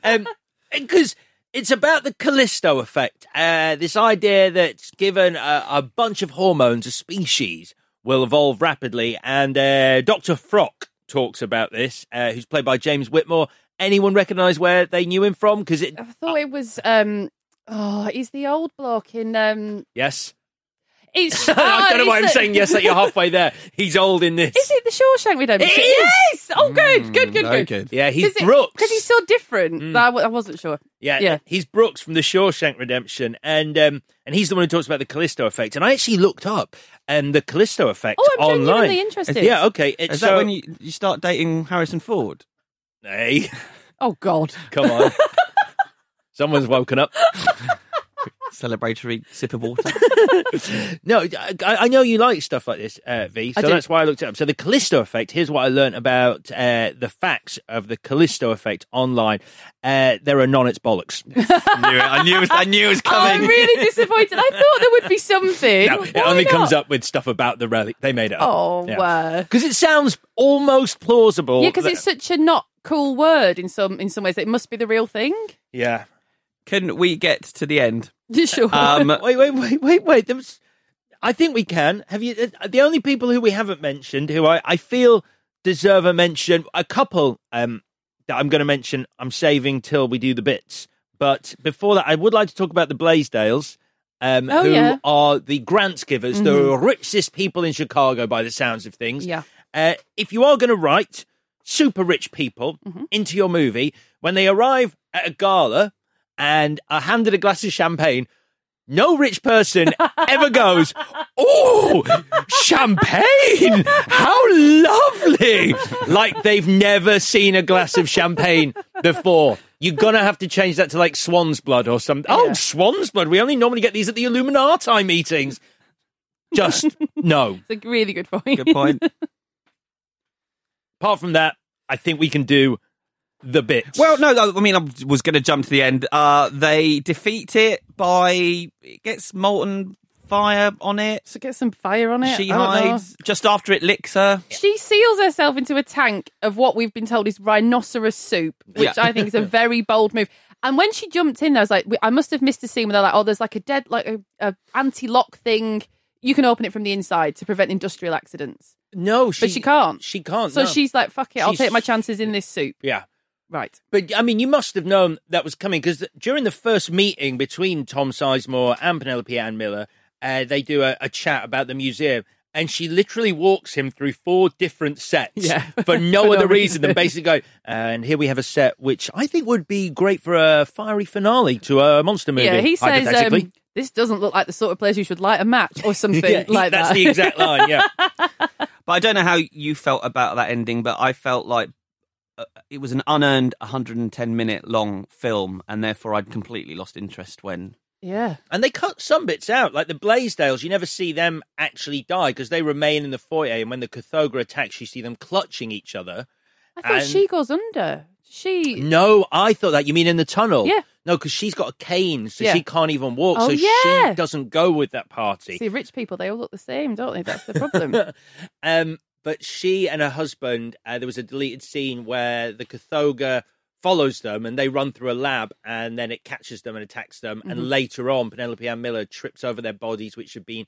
Um, because it's about the Callisto effect. Uh, this idea that given a, a bunch of hormones, a species will evolve rapidly. And uh, Dr. Frock talks about this, uh, who's played by James Whitmore. Anyone recognise where they knew him from? Because it, I thought it was um oh, he's the old bloke in um yes, It's I don't know why I'm it's a- saying yes. That you're halfway there. He's old in this. Is it the Shawshank Redemption? It is! Yes. Oh, good, good, good, very good. good. Yeah, he's Because Brooks. Because he's so different. that I, w- I wasn't sure. Yeah, Yeah. he's Brooks from the Shawshank Redemption, and um, and he's the one who talks about the Callisto effect. And I actually looked up um, the Callisto effect Oh, I'm online. genuinely interested. Yeah, okay. It's Is that so- when you, you start dating Harrison Ford? Hey, Oh God. come on. Someone's woken up. Celebratory sip of water. No, I, I know you like stuff like this, uh, V. I So that's why I looked it up. So the Callisto effect. Here's what I learned about uh, the facts of the Callisto effect online. Uh, there are none. It's bollocks. I knew it. I knew it was, I knew it was Oh, I'm coming. really disappointed. I thought there would be something. No, it only not? comes up with stuff about the relic. They made it up. Oh, wow. Because it sounds almost plausible. Yeah, because that- it's such a not cool word in some in some ways. It must be the real thing. yeah. Can we get to the end? Sure. Um, wait, wait, wait, wait, wait. There was, I think we can. Have you? uh, The only people who we haven't mentioned, who I, I feel deserve a mention, a couple um, that I'm going to mention. I'm saving till we do the bits. But before that, I would like to talk about the Blaisdells. Um, Oh, who yeah. are the grants givers, the Mhm. richest people in Chicago by the sounds of things. Yeah. Uh, if you are going to write super rich people Mm-hmm. into your movie, when they arrive at a gala and are handed a glass of champagne, no rich person ever goes, Oh, champagne! How lovely! Like they've never seen a glass of champagne before. You're gonna have to change that to like swan's blood or something. Oh, swan's blood. We only normally get these at the Illuminati meetings. Just no. It's a really good point. Good point. Apart from that, I think we can do the bits. Well, no, no, I mean, I was going to jump to the end. Uh, they defeat it by it gets molten fire on it. So get some fire on it. She I hides just after it licks her. She seals herself into a tank of what we've been told is rhinoceros soup, which Yeah. I think is a very bold move. And when she jumped in, I was like, I must have missed a scene where they're like, oh, there's like a dead, like a, a anti-lock thing. You can open it from the inside to prevent industrial accidents. no, she, but she can't. She can't. So no. she's like, fuck it, I'll She's- take my chances in this soup. yeah. Right. But I mean, you must have known that was coming because during the first meeting between Tom Sizemore and Penelope Ann Miller, uh, they do a, a chat about the museum, and she literally walks him through four different sets Yeah. for no For no other reason than basically going, And here we have a set which I think would be great for a fiery finale to a monster movie. Yeah, he says, um, this doesn't look like the sort of place you should light a match or something Yeah, he- like that's that. the exact line. Yeah. But I don't know how you felt about that ending, but I felt like it was an unearned 110 minute long film, and therefore I'd completely lost interest when. yeah. And they cut some bits out, like the Blaisdells. You never see them actually die because they remain in the foyer. And when the Kothoga attacks, you see them clutching each other. I thought And- she goes under. She. No, I thought that. You mean in the tunnel? Yeah. No, because she's got a cane, so Yeah. she can't even walk. Oh, so yeah. she doesn't go with that party. See, rich people, they all look the same, don't they? That's the problem. um, but she and her husband, uh, there was a deleted scene where the Kothoga follows them and they run through a lab and then it catches them and attacks them. And Mhm. later on, Penelope Ann Miller trips over their bodies, which have been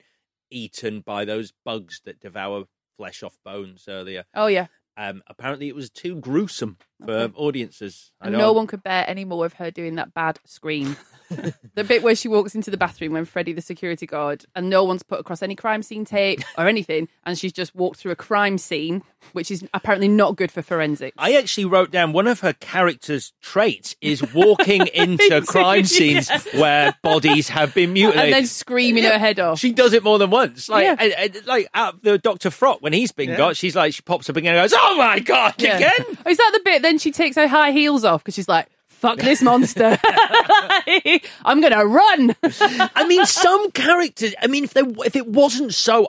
eaten by those bugs that devour flesh off bones earlier. oh, yeah. Um, apparently, it was too gruesome for audiences. I And no one could bear any more of her doing that bad scream. the bit where she walks into the bathroom when Freddie, the security guard, and no one's put across any crime scene tape or anything, and she's just walked through a crime scene, which is apparently not good for forensics. I actually wrote down one of her character's traits is walking into crime scenes where bodies have been mutilated. and then screaming her head off. She does it more than once. Like, Yeah. and- and, like out the Doctor Frock when he's been Yeah. got, she's like, she pops up again and goes, "Oh Oh my god, Yeah. again!" Oh, is that the bit? Then she takes her high heels off because she's like, fuck this monster. I'm going to run. I mean, some characters. I mean, if they if it wasn't so.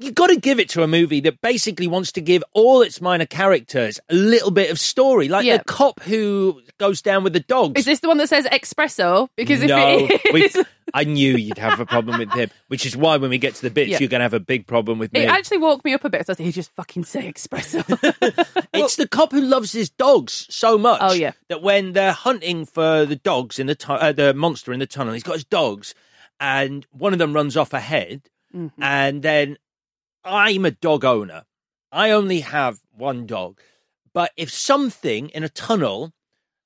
You got to give it to a movie that basically wants to give all its minor characters a little bit of story, like Yeah. the cop who goes down with the dogs. Is this the one that says espresso? Because if no, it we- I knew you'd have a problem with him, which is why when we get to the bits, Yeah. you're going to have a big problem with me. it actually woke me up a bit. So I said, he just fucking say espresso. It's the cop who loves his dogs so much. Oh, yeah. that when they're hunting for the dogs in the tu- uh, the monster in the tunnel, he's got his dogs, and one of them runs off ahead, Mm-hmm. and then I'm a dog owner. I only have one dog, but if something in a tunnel.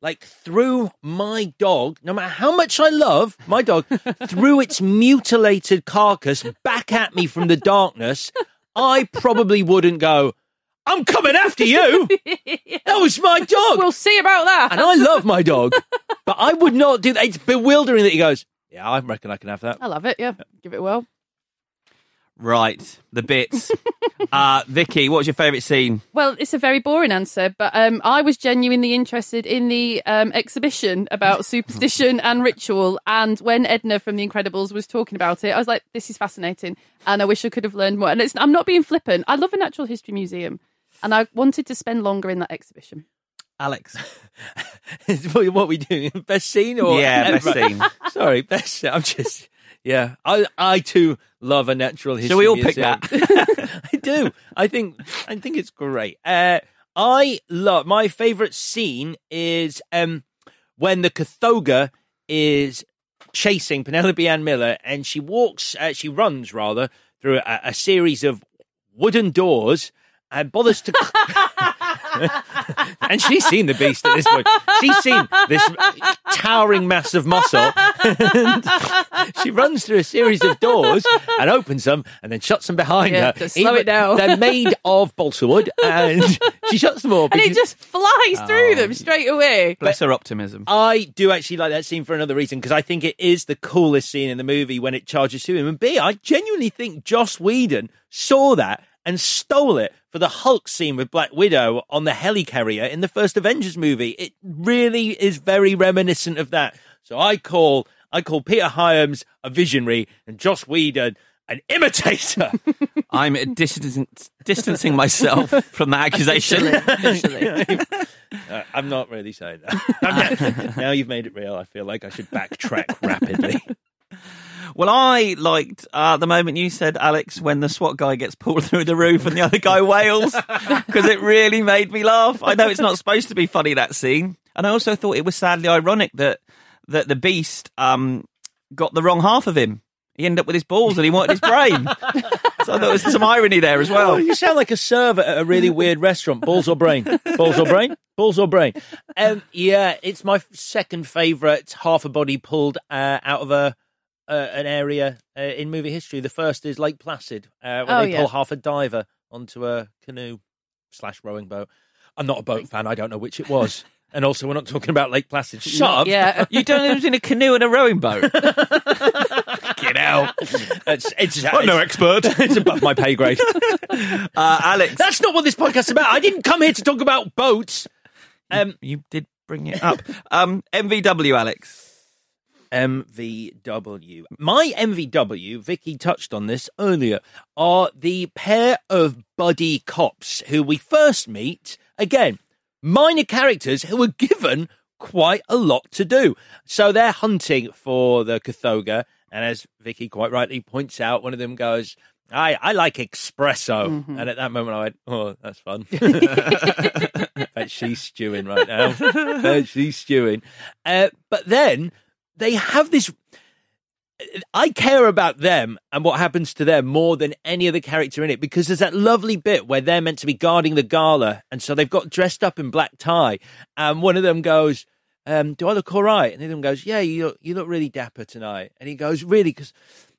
like through my dog, no matter how much I love my dog, threw its mutilated carcass back at me from the darkness, I probably wouldn't go, I'm coming after you. That was my dog. We'll see about that. And I love my dog, but I would not do that. It's bewildering that he goes, Yeah, I reckon I can have that. I love it. Yeah, give it a whirl. Right, the bits. uh, Vicky, what was your favourite scene? Well, it's a very boring answer, but um, I was genuinely interested in the um, exhibition about superstition and ritual. And when Edna from The Incredibles was talking about it, I was like, "This is fascinating," and I wish I could have learned more. And it's, I'm not being flippant. I love a natural history museum, and I wanted to spend longer in that exhibition. Alex. what we doing? Best scene or Yeah, best scene. Sorry, best. I'm just yeah. I I too love a natural history. So we all pick museum. that? I do. I think I think it's great. Uh, I love my favorite scene is um when the Kothoga is chasing Penelope Ann Miller and she walks, uh, she runs rather through a, a series of wooden doors and bothers to. and she's seen the beast at this point. She's seen this towering mass of muscle. And she runs through a series of doors and opens them and then shuts them behind Yeah, her. to slow it down. They're made of balsa wood and she shuts them all. And it just flies through them ah. straight away. Bless her optimism. I do actually like that scene for another reason because I think it is the coolest scene in the movie when it charges to him. And B, I genuinely think Joss Whedon saw that and stole it for the Hulk scene with Black Widow on the helicarrier in the first Avengers movie. It really is very reminiscent of that. So I call I call Peter Hyams a visionary and Joss Whedon an imitator. I'm distancing, distancing myself from that accusation. Uh, I'm not really saying that. now you've made it real. I feel like I should backtrack rapidly. Well, I liked uh, the moment you said, Alex, when the SWAT guy gets pulled through the roof and the other guy wails, because it really made me laugh. I know it's not supposed to be funny, that scene. And I also thought it was sadly ironic that, that the beast um, got the wrong half of him. He ended up with his balls and he wanted his brain. so I thought there was some irony there as well. You sound like a server at a really weird restaurant. Balls or brain? Balls or brain? Balls or brain? Um, yeah, it's my second favourite half a body pulled uh, out of a uh, an area uh, in movie history. The first is Lake Placid, uh, where Oh, they yeah. pull half a diver onto a canoe slash rowing boat. I'm not a boat fan. I don't know which it was. And also, we're not talking about Lake Placid. Shut up. Yeah. You don't know who's in a canoe and a rowing boat. Get out. It's, it's, I'm no expert. It's above my pay grade. Uh, Alex, That's not what this podcast is about. I didn't come here to talk about boats. Um, you did bring it up. Um, MVW, Alex. MVW. My MVW, Vicky touched on this earlier, are the pair of buddy cops who we first meet. Again, minor characters who were given quite a lot to do. So they're hunting for the Kothoga, and as Vicky quite rightly points out, one of them goes, I, I like espresso. And at that moment, I went, Oh, that's fun. Bet she's stewing right now. Bet she's stewing. Uh, but then they have this. I care about them and what happens to them more than any other character in it because there's that lovely bit where they're meant to be guarding the gala, and so they've got dressed up in black tie, and one of them goes, um, "Do I look all right?" And the other one goes, "Yeah, you look, you look really dapper tonight." And he goes, "Really?" Because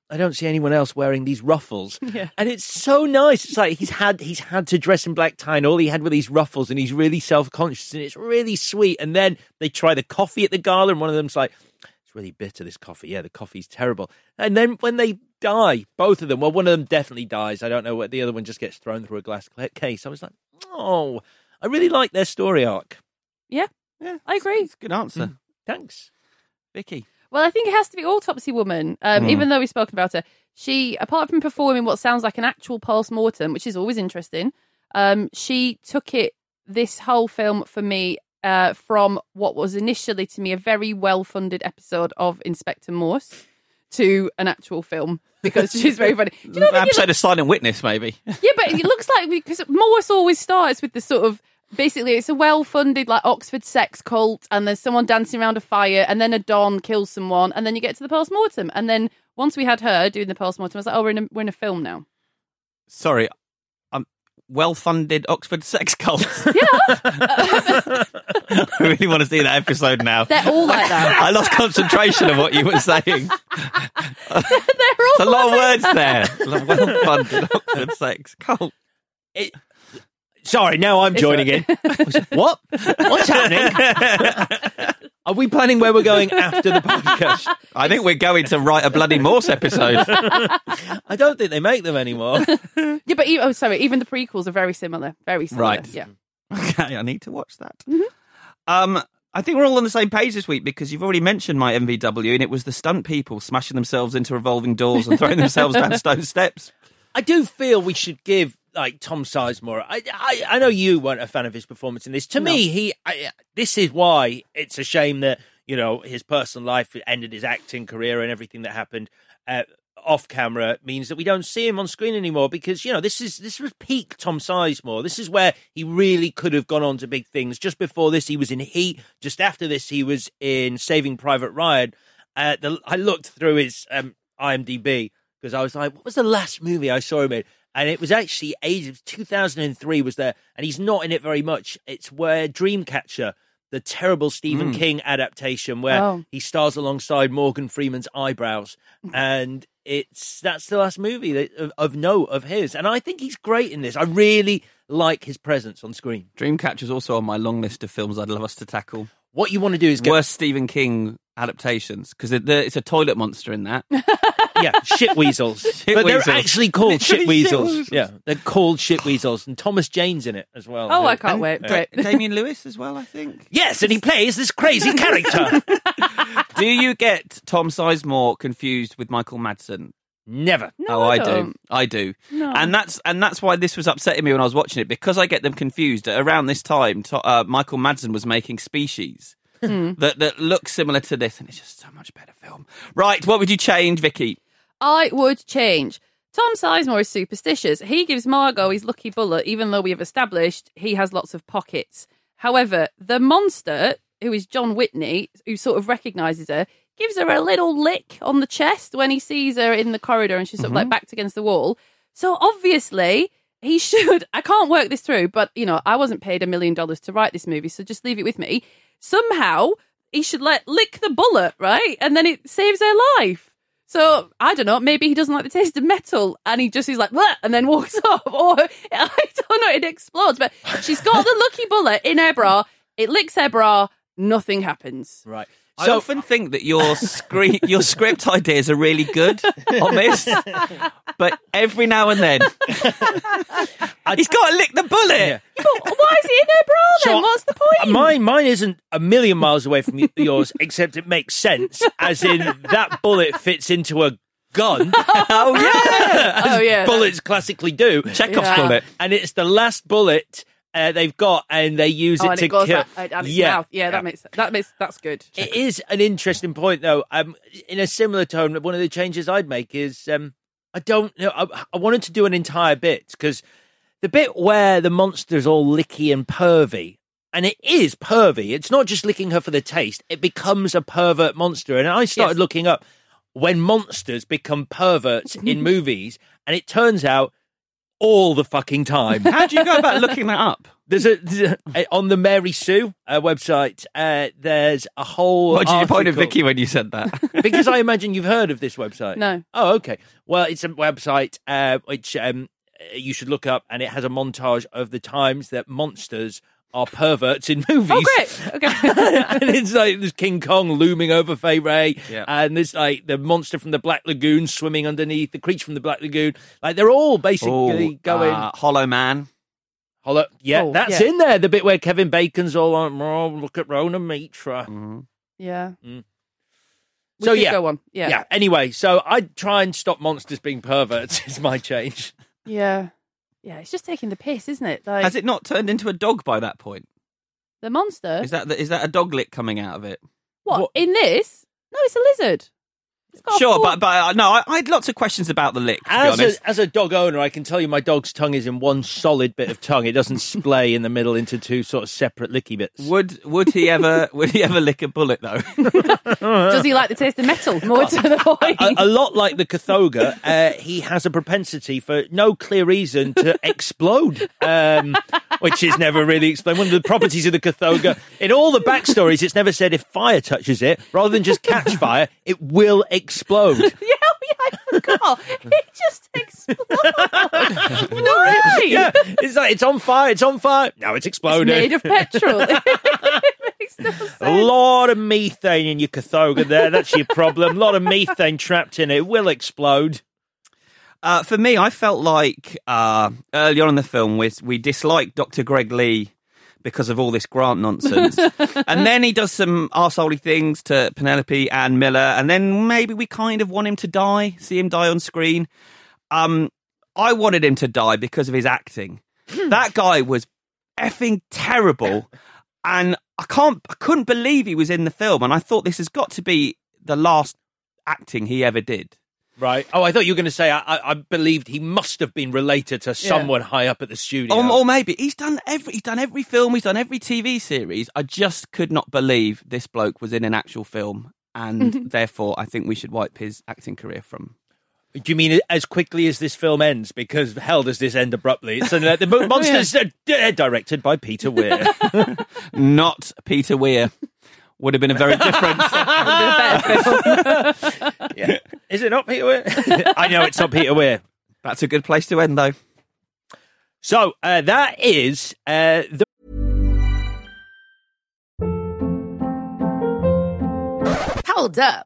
I don't see anyone else wearing these ruffles. Yeah. And it's so nice. It's like he's had he's had to dress in black tie and all he had were these ruffles and he's really self conscious and it's really sweet. And then they try the coffee at the gala and one of them's like, really bitter, this coffee. Yeah, the coffee's terrible. And then when they die, both of them, well, one of them definitely dies. I don't know what the other one just gets thrown through a glass case. I was like, Oh, I really like their story arc. Yeah, Yeah, I agree. It's a good answer. Thanks. Vicky. Well, I think it has to be Autopsy Woman. Um, Even though we've spoken about her, she, apart from performing what sounds like an actual post mortem, which is always interesting, um, she took it this whole film for me uh, from what was initially to me a very well funded episode of Inspector Morse to an actual film because she's very funny. Do you know episode of Silent Witness, maybe. yeah, but it looks like because Morse always starts with the sort of basically it's a well-funded like Oxford sex cult, and there's someone dancing around a fire, and then a don kills someone, and then you get to the post-mortem, and then once we had her doing the post-mortem, I was like, oh, we're in a, we're in a film now. Sorry, well-funded Oxford sex cult. Yeah. I really want to see that episode now. They're all like that. I lost concentration of what you were saying. They're all It's a lot of like words there. Well-funded Oxford sex cult. It, sorry, now I'm joining in. what? What's happening? Are we planning where we're going after the podcast? I think we're going to write a bloody Morse episode. I don't think they make them anymore. Yeah, but even, oh, sorry, even the prequels are very similar. Very similar. Right. Yeah. Okay, I need to watch that. Mm-hmm. Um, I think we're all on the same page this week because you've already mentioned my MVW, and it was the stunt people smashing themselves into revolving doors and throwing themselves down stone steps. I do feel we should give like Tom Sizemore. I, I I know you weren't a fan of his performance in this. To me, he I, this is why it's a shame that you know his personal life ended his acting career and everything that happened uh, off camera means that we don't see him on screen anymore because you know this is this was peak Tom Sizemore. This is where he really could have gone on to big things. Just before this, he was in Heat. Just after this, he was in Saving Private Ryan. Uh, the, I looked through his um, IMDb because I was like, what was the last movie I saw him in? And it was actually ages 2003 was there, and he's not in it very much. It's where Dreamcatcher, the terrible Stephen Mm. King adaptation, where Oh. he stars alongside Morgan Freeman's eyebrows, and it's that's the last movie that, of, of note of his, and I think he's great in this. I really like his presence on screen. Dreamcatcher's also on my long list of films I'd love us to tackle. What you want to do is get Worst Stephen King adaptations because it's a toilet monster in that. yeah, shit weasels. Shit but weasels. they're actually called shit weasels. shit weasels. Yeah, they're called shit weasels, and Thomas Jane's in it as well. Oh, I can't And- wait. Great. Damian Lewis as well, I think. Yes, and he plays this crazy character. Do you get Tom Sizemore confused with Michael Madsen? Never. oh, I I, do. don't. I do. No. And that's and that's why this was upsetting me when I was watching it because I get them confused. Around this time, to, uh, Michael Madsen was making Species Hmm. that that looks similar to this, and it's just so much better film. Right, what would you change, Vicky? I would change. Tom Sizemore is superstitious. He gives Margot his lucky bullet, even though we have established he has lots of pockets. However, the monster, who is John Whitney, who sort of recognises her, gives her a little lick on the chest when he sees her in the corridor and she's sort of like backed against the wall. So obviously, he should. I can't work this through, but you know, I wasn't paid a million dollars to write this movie, so just leave it with me. Somehow, he should let lick the bullet, right? And then it saves her life. So I don't know. Maybe he doesn't like the taste of metal, and he just is like, "Bleh," and then walks off. Or I don't know. It explodes, but she's got the lucky bullet in her bra. It licks her bra. Nothing happens. Right. I often think that your screen, your script ideas are really good on this, but every now and then he's got to lick the bullet. Yeah. But why is he in her bra then? So, What's the point? Mine, mine isn't a million miles away from yours, except it makes sense. As in, that bullet fits into a gun. oh yeah, Oh, yeah. bullets classically do. Chekhov's Yeah. bullet. and it's the last bullet uh, they've got, and they use Oh, it to it kill. out, out its yeah, mouth. Yeah, that makes that makes that's good. It is an interesting point, though. Um, in a similar tone, one of the changes I'd make is um, I don't know. I, I wanted to do an entire bit because the bit where the monster's all licky and pervy, and it is pervy. It's not just licking her for the taste; it becomes a pervert monster. And I started Yes. looking up when monsters become perverts in movies, and it turns out all the fucking time. How do you go about looking that up? There's a, there's a- on the Mary Sue uh, website. Uh, there's a whole. What did you point at Vicky when you said that? because I imagine you've heard of this website. No. Oh, okay. Well, it's a website uh, which um, you should look up, and it has a montage of the times that monsters are perverts in movies. Oh, great. Okay. and it's like there's King Kong looming over Fay Wray, Yeah. and there's like the monster from the Black Lagoon swimming underneath, the creature from the Black Lagoon. Like they're all basically Oh, going. uh, Hollow Man. Hollow, yeah, Oh, that's yeah. in there. The bit where Kevin Bacon's all on, oh, look at Rona Mitra. yeah. Mm. We So, yeah. go on. Yeah. Yeah. Anyway, so I try and stop monsters being perverts. Is my change. Yeah. Yeah. It's just taking the piss, isn't it? Like Has it not turned into a dog by that point? the monster. Is that the, is that a dog lick coming out of it? what, what- in this? No, it's a lizard. Sure, but but uh, no, I, I had lots of questions about the lick. To be As honest, a, as a dog owner, I can tell you my dog's tongue is in one solid bit of tongue. It doesn't splay in the middle into two sort of separate licky bits. would would he ever would he ever lick a bullet though? Does he like the taste of metal? More to the point. a, a lot like the Kothoga, uh, he has a propensity for no clear reason to explode, um, which is never really explained. One of the properties of the Kothoga, in all the backstories, it's never said if fire touches it, rather than just catch fire, it will explode. yeah, yeah, I forgot. It just explodes. Why? Yeah, it's like it's on fire. It's on fire. Now it's It's exploding. made of petrol. No a lot of methane in your Kothoga there. That's your problem. A lot of methane trapped in it. It will explode. Uh, for me, I felt like uh, early on in the film we we disliked Dr. Greg Lee because of all this grant nonsense, and then he does some arseholey things to Penelope Ann Miller, and then maybe we kind of want him to die, see him die on screen. Um, I wanted him to die because of his acting. that guy was effing terrible, and I can't, I couldn't believe he was in the film, and I thought this has got to be the last acting he ever did. Right. Oh, I thought you were going to say I, I, I believed he must have been related to someone high up at the studio. Or, or maybe he's done every he's done every film, he's done every TV series. I just could not believe this bloke was in an actual film, and therefore I think we should wipe his acting career from. Do you mean as quickly as this film ends? Because hell does this end abruptly? It's uh, the Mo- monsters uh, d- directed by Peter Weir. Not Peter Weir. Would have been a very different. yeah. Is it not Peter Weir? I know it's not Peter Weir. That's a good place to end, though. So uh, that is uh, the. Hold up.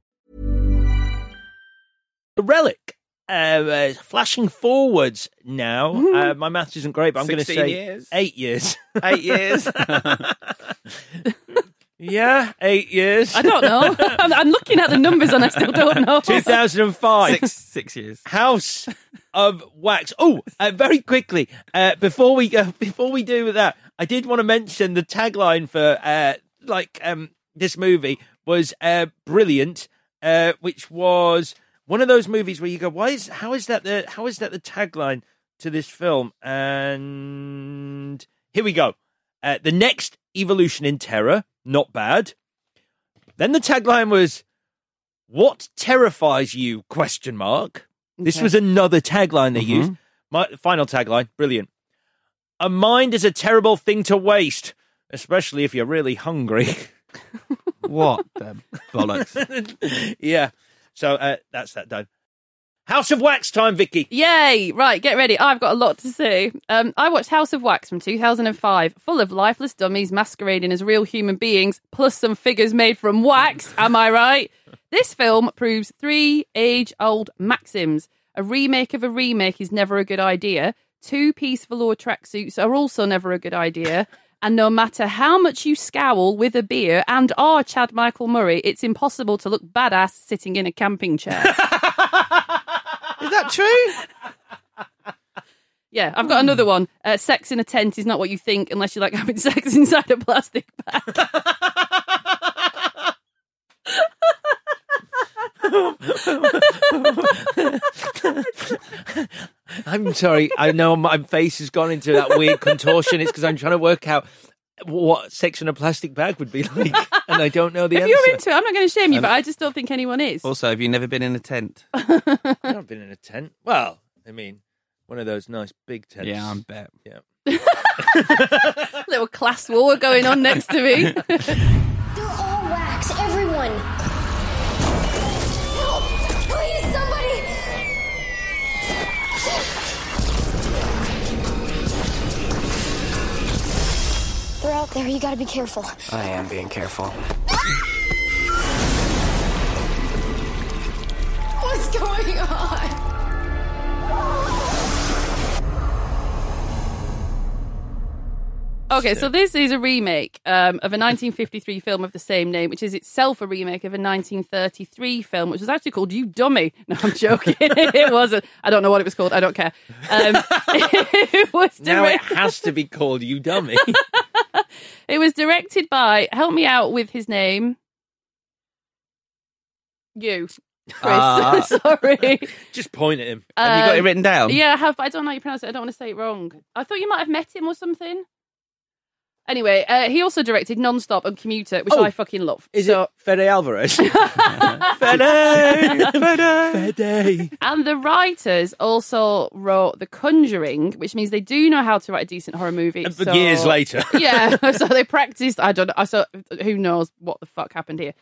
The relic. Uh, uh, flashing forwards now. Uh, my maths isn't great, but I'm going to say years. eight years. Eight years. yeah, eight years. I don't know. I'm, I'm looking at the numbers and I still don't know. 2005. six six years. House of Wax. Oh, uh, very quickly uh, before we go, before we do that, I did want to mention the tagline for uh, like um, this movie was uh, brilliant, uh, which was one of those movies where you go, why is how is that the how is that the tagline to this film? And here we go. Uh, the next evolution in terror, not bad. Then the tagline was, "What terrifies you?" Question mark. This was another tagline they used. My final tagline, brilliant. A mind is a terrible thing to waste, especially if you're really hungry. What the bollocks? yeah. So uh, that's that done. House of Wax time, Vicky. Yay! Right, get ready. I've got a lot to say. Um, I watched House of Wax from 2005, full of lifeless dummies masquerading as real human beings, plus some figures made from wax. Am I right? This film proves three age old maxims. A remake of a remake is never a good idea. Two piece velour tracksuits are also never a good idea. And no matter how much you scowl with a beer and are Chad Michael Murray, it's impossible to look badass sitting in a camping chair. Is that true? Yeah, I've got another one. Uh, sex in a tent is not what you think unless you like having sex inside a plastic bag. I'm sorry. I know my face has gone into that weird contortion. It's because I'm trying to work out what sex in a plastic bag would be like, and I don't know the if answer. you're into it, I'm not going to shame you, but I just don't think anyone is. Also, have you never been in a tent? I've not been in a tent. Well, I mean, one of those nice big tents. Yeah, I bet. Yeah. Little class war going on next to me. They're all wax, everyone. Out there. You gotta be careful. I am being careful. What's going on? Okay, so this is a remake um, of a 1953 film of the same name, which is itself a remake of a 1933 film, which was actually called You Dummy. No, I'm joking. it wasn't. I don't know what it was called. I don't care. Um, it was Now it has to be called You Dummy. It was directed by. Help me out with his name. You, Chris. Ah. Sorry. Just point at him. Have you got it Um, written down? Yeah, I have, but I don't know how you pronounce it. I don't want to say it wrong. I thought you might have met him or something. Anyway, uh, he also directed Non-Stop and Commuter, which Oh, I fucking love. Is so, it Fede Alvarez? Fede! Fede! Fede! And the writers also wrote The Conjuring, which means they do know how to write a decent horror movie. But so- years later. yeah, so they practiced. I don't know. I saw. Who knows what the fuck happened here?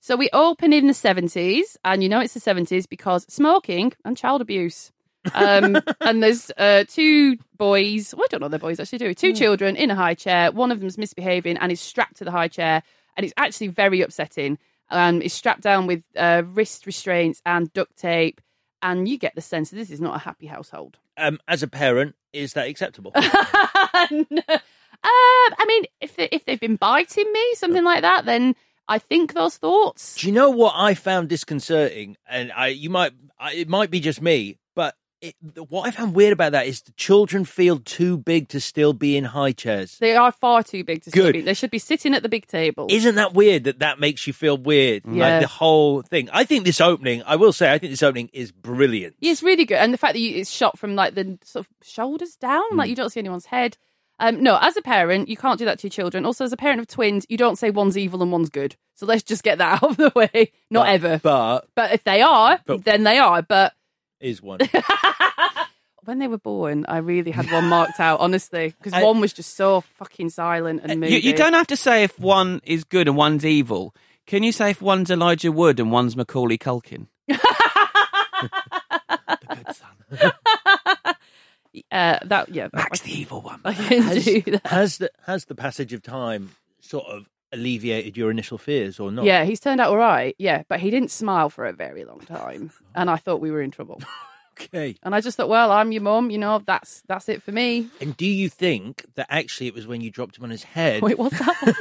So we open in the seventies, and you know it's the seventies because smoking and child abuse. Um, and there's uh, two boys. Well, I don't know their boys actually do. Two children in a high chair. One of them's misbehaving and is strapped to the high chair, and it's actually very upsetting. Um, is strapped down with uh, wrist restraints and duct tape, and you get the sense that this is not a happy household. Um, as a parent, is that acceptable? Um, I mean, if they, if they've been biting me, something like that, then I think those thoughts. Do you know what I found disconcerting? And I, you might, I, it might be just me, it, what I found weird about that is the children feel too big to still be in high chairs. They are far too big to Good. sleep. They should be sitting at the big table. Isn't that weird that that makes you feel weird? Yeah. Like the whole thing. I think this opening, I will say, I think this opening is brilliant. Yeah, it's really good, and the fact that you, it's shot from like the sort of shoulders down, Hmm. like you don't see anyone's head. Um, no, as a parent, you can't do that to your children. Also, as a parent of twins, you don't say one's evil and one's good. So let's just get that out of the way. Not But- ever. But But if they are, But- then they are. But is one. when they were born, I really had one marked out, honestly, because I- one was just so fucking silent and moody. You, you don't have to say if one is good and one's evil. Can you say if one's Elijah Wood and one's Macaulay Culkin? The good Uh, that yeah, Max the evil one. I can do that. has the has the passage of time sort of alleviated your initial fears or not? Yeah, he's turned out all right. Yeah, but he didn't smile for a very long time, and I thought we were in trouble. Okay. And I just thought, well, I'm your mum. You know, that's that's it for me. And do you think that actually it was when you dropped him on his head? Wait, what's that one?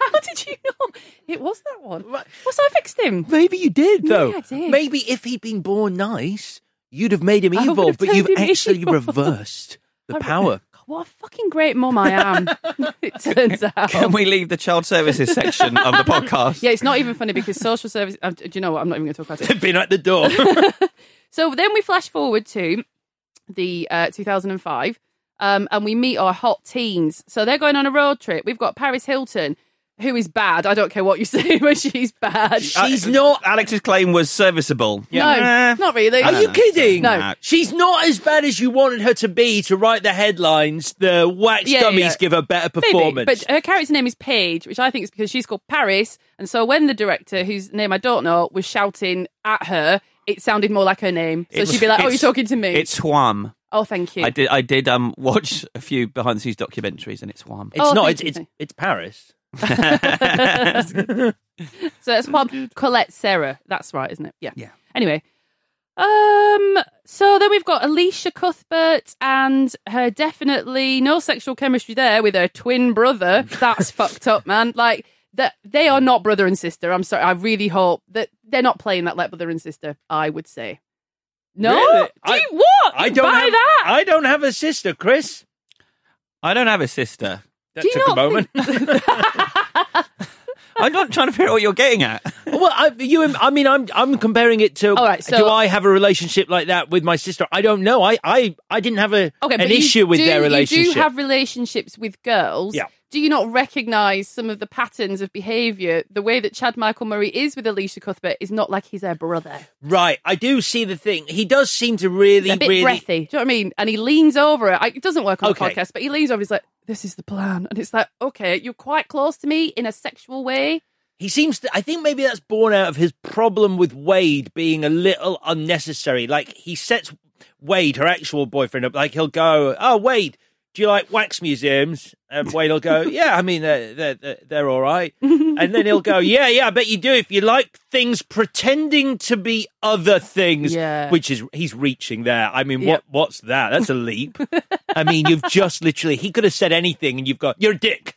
How did you know it was that one? Well, so I fixed him. Maybe you did though. Yeah, I did. Maybe if he'd been born nice, you'd have made him I evil, but you've actually evil. reversed the power. What a fucking great mum I am. it turns out. Can we leave the child services section of the podcast? Yeah, it's not even funny because social service. Uh, do you know what? I'm not even going to talk about it. Been at the door. So then we flash forward to the uh, 2005, um, and we meet our hot teens. So they're going on a road trip. We've got Paris Hilton, who is bad. I don't care what you say, but she's bad. She's Uh, not. Alex's claim was serviceable. No, not really. Are you kidding? No. She's not as bad as you wanted her to be to write the headlines. The wax Yeah, dummies yeah. give a better Maybe, performance. but her character name is Paige, which I think is because she's called Paris. And so when the director, whose name I don't know, was shouting at her, it sounded more like her name. So It's- she'd be like, "Oh, you're it's- talking to me." It's Swam. oh, thank you. I did. I did um watch a few behind the scenes documentaries, and it's Swam. it's Oh, not. thank It's, you, it's it's Paris. So it's one Collet-Serra. That's right, isn't it? Yeah. Yeah. Anyway. Um so then we've got Elisha Cuthbert and her definitely no sexual chemistry there with her twin brother. That's fucked up, man. Like that they are not brother and sister. I'm sorry. I really hope that they're not playing that like brother and sister, I would say. No? Really? Do I- what? I You don't buy have, that? I don't have a sister, Chris. I don't have a sister. That Do you took a not moment. I'm not trying to figure out what you're getting at. well, I, you. I mean, I'm. I'm comparing it to. All right, so- do I have a relationship like that with my sister? I don't know. I. I. I didn't have a Okay, an issue with do- their relationship. If you do have relationships with girls. Yeah. do you not recognise some of the patterns of behaviour? The way that Chad Michael Murray is with Elisha Cuthbert is not like he's her brother. Right, I do see the thing. He does seem to really, a bit really. breathy. Do you know what I mean? And he leans over it. I, it doesn't work on Okay. the podcast, but he leans over. He's like, "This is the plan," and it's like, "Okay, you're quite close to me in a sexual way." He seems to. I think maybe that's born out of his problem with Wade being a little unnecessary. Like he sets Wade, her actual boyfriend, up. Like he'll go, "Oh, Wade, do you like wax museums?" And Wade will go, "Yeah, I mean they're they're, they're, all right." And then he'll go, "Yeah, yeah, I bet you do if you like things pretending to be other things." Yeah. Which is he's reaching there. I mean, Yep. what what's that? That's a leap. I mean, you've just literally he could have said anything, and you've got you're a dick.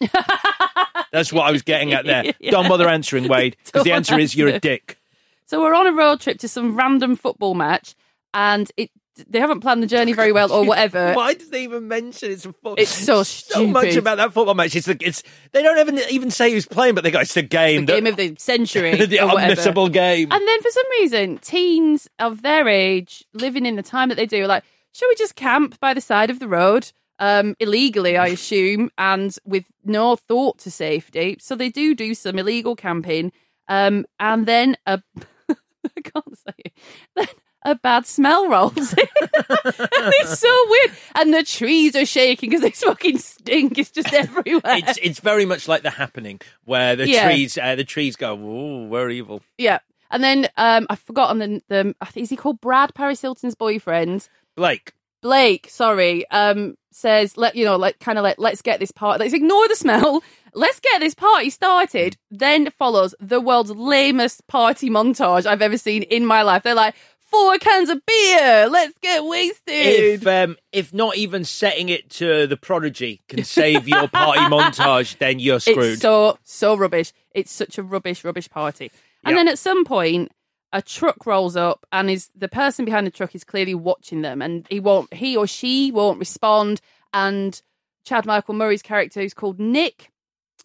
That's what I was getting at there. Yeah. Don't bother answering, Wade, because the Don't answer is you're a dick. So we're on a road trip to some random football match, and it they haven't planned the journey very well or whatever. Why did they even mention it's a football? It's so stupid. so much about that football match. It's the, it's they don't even even say who's playing, but they go it's the game, the game of the century, the unmissable game. And then for some reason, teens of their age, living in the time that they do, are like, should we just camp by the side of the road? Um, illegally, I assume, and with no thought to safety. So they do do some illegal camping. Um, and then a, I can't say it. Then a bad smell rolls in. and it's so weird. And the trees are shaking because this fucking stink is just everywhere. It's it's very much like the happening where the Yeah. trees uh, the trees go, "Ooh, we're evil." yeah. And then um, I've forgotten the, the I think is he called Brad Paris Hilton's boyfriend? Blake, Blake, sorry, um, says let you know, like kind of like let's get this party. Let's ignore the smell. Let's get this party started. Then follows the world's lamest party montage I've ever seen in my life. They're like four cans of beer. Let's get wasted. if um, if not even setting it to the prodigy can save your party montage, then you're screwed. It's so so rubbish. It's such a rubbish rubbish party. And Yep. then at some point, a truck rolls up, and is the person behind the truck is clearly watching them, and he won't, he or she won't respond. And Chad Michael Murray's character, who's called Nick,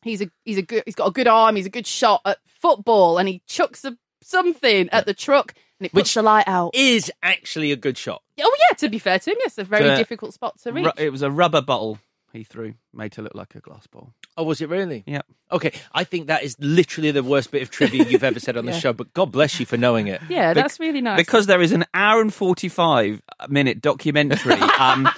he's a he's a good he's got a good arm, he's a good shot at football, and he chucks a, something at the truck, and it puts Which the light out. is actually a good shot. oh yeah, to be fair to him, yes, a very The- difficult spot to reach. Ru- it was a rubber bottle he threw, made to look like a glass ball. Oh, was it really? Yeah. Okay, I think that is literally the worst bit of trivia you've ever said on the Yeah. show. But God bless you for knowing it. yeah, Bec- that's really nice. Because there is an hour and 45 minute documentary. Um,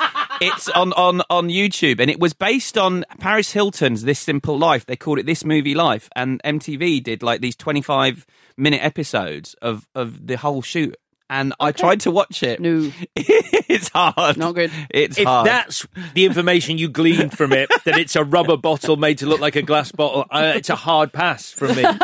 it's on, on, on YouTube and it was based on Paris Hilton's This Simple Life. They called it This Movie Life. And MTV did like these 25 minute episodes of, of the whole shoot. And I tried to watch it. no, it's hard. not good. It's hard. If hard. that's the information you gleaned from it, that it's a rubber bottle made to look like a glass bottle, uh, it's a hard pass from me. but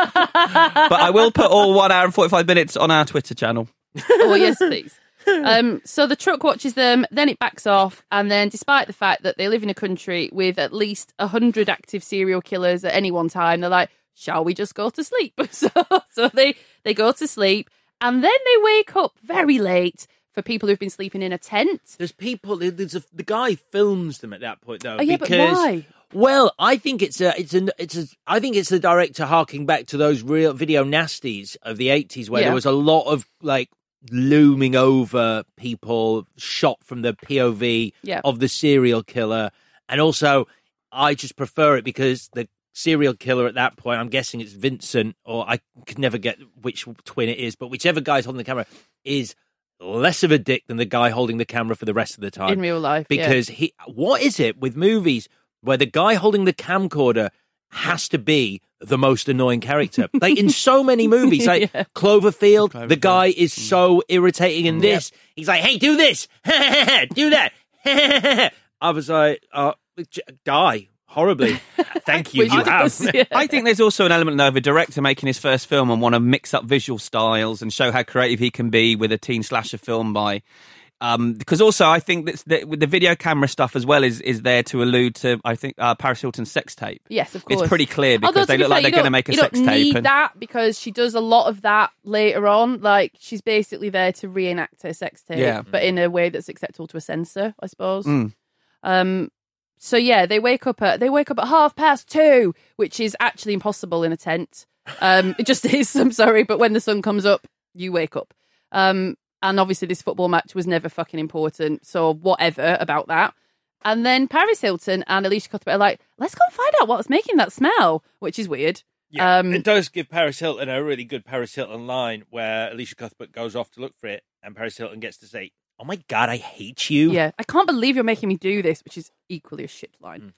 I will put all one hour and 45 minutes on our Twitter channel. oh yes, please. Um, so the truck watches them, then it backs off, and then, despite the fact that they live in a country with at least hundred active serial killers at any one time, they're like, "Shall we just go to sleep?" so, so they they go to sleep, and then they wake up very late for people who've been sleeping in a tent. There's people. There's a, the guy films them at that point though. Oh, yeah, but why? Well, I think it's a, it's a, it's a, I think it's the director harking back to those real video nasties of the '80s, where Yeah. there was a lot of like looming over people shot from the POV Yeah. of the serial killer, and also I just prefer it because the serial killer at that point, I'm guessing it's Vincent, or I could never get which twin it is, but whichever guy's holding the camera is less of a dick than the guy holding the camera for the rest of the time In real life, yeah. because he what is it with movies where the guy holding the camcorder has to be the most annoying character. Like in so many movies like Yeah. cloverfield, the guy is so irritating in this. He's like hey do this. Do that. I was like uh, j- die horribly. Thank you Which you was- have. Yeah. I think there's also an element though, of a director making his first film and want to mix up visual styles and show how creative he can be with a teen slasher film by. Um, because also I think that the, with the video camera stuff as well is, is there to allude to I think uh, Paris Hilton's sex tape. Yes, of course. It's pretty clear because Although, they look fair, like they're going to make a you sex don't tape. Need and- that because she does a lot of that later on. Like she's basically there to reenact her sex tape, Yeah. but in a way that's acceptable to a censor, I suppose. Mm. Um. So yeah, they wake up at they wake up at half past two, which is actually impossible in a tent. Um, it just is. I'm sorry, but when the sun comes up, you wake up. Um, and obviously this football match was never fucking important, so whatever about that. And then Paris Hilton and Elisha Cuthbert are like, let's go and find out what's making that smell, which is weird. Yeah, Um, it does give Paris Hilton a really good Paris Hilton line where Elisha Cuthbert goes off to look for it, and Paris Hilton gets to say, "Oh my god, I hate you." Yeah, I can't believe you're making me do this, which is equally a shit line.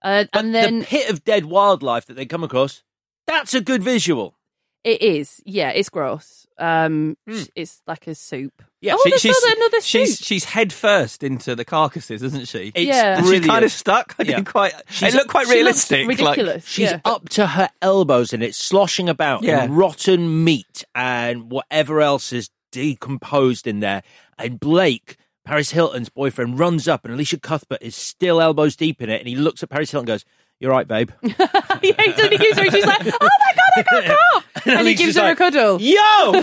Uh, and then the pit of dead wildlife that they come across, that's a good visual. It is, yeah, it's gross. Um, it's like a soup. Yeah, oh, she- there's she's, another, another she's soup. she's head first into the carcasses, isn't she? It's Yeah. And she's kind of stuck. I Yeah. didn't quite. She's- it looked quite she looks realistic. like- ridiculous. She's yeah. up to her elbows and it's sloshing about Yeah. in rotten meat and whatever else is decomposed in there. And Blake, Paris Hilton's boyfriend, runs up and Elisha Cuthbert is still elbows deep in it. And he looks at Paris Hilton and goes, You're right, babe. yeah, he does. He gives her. And she's like, "Oh my god, I can't cough!" and, he gives her like, a cuddle. Yo!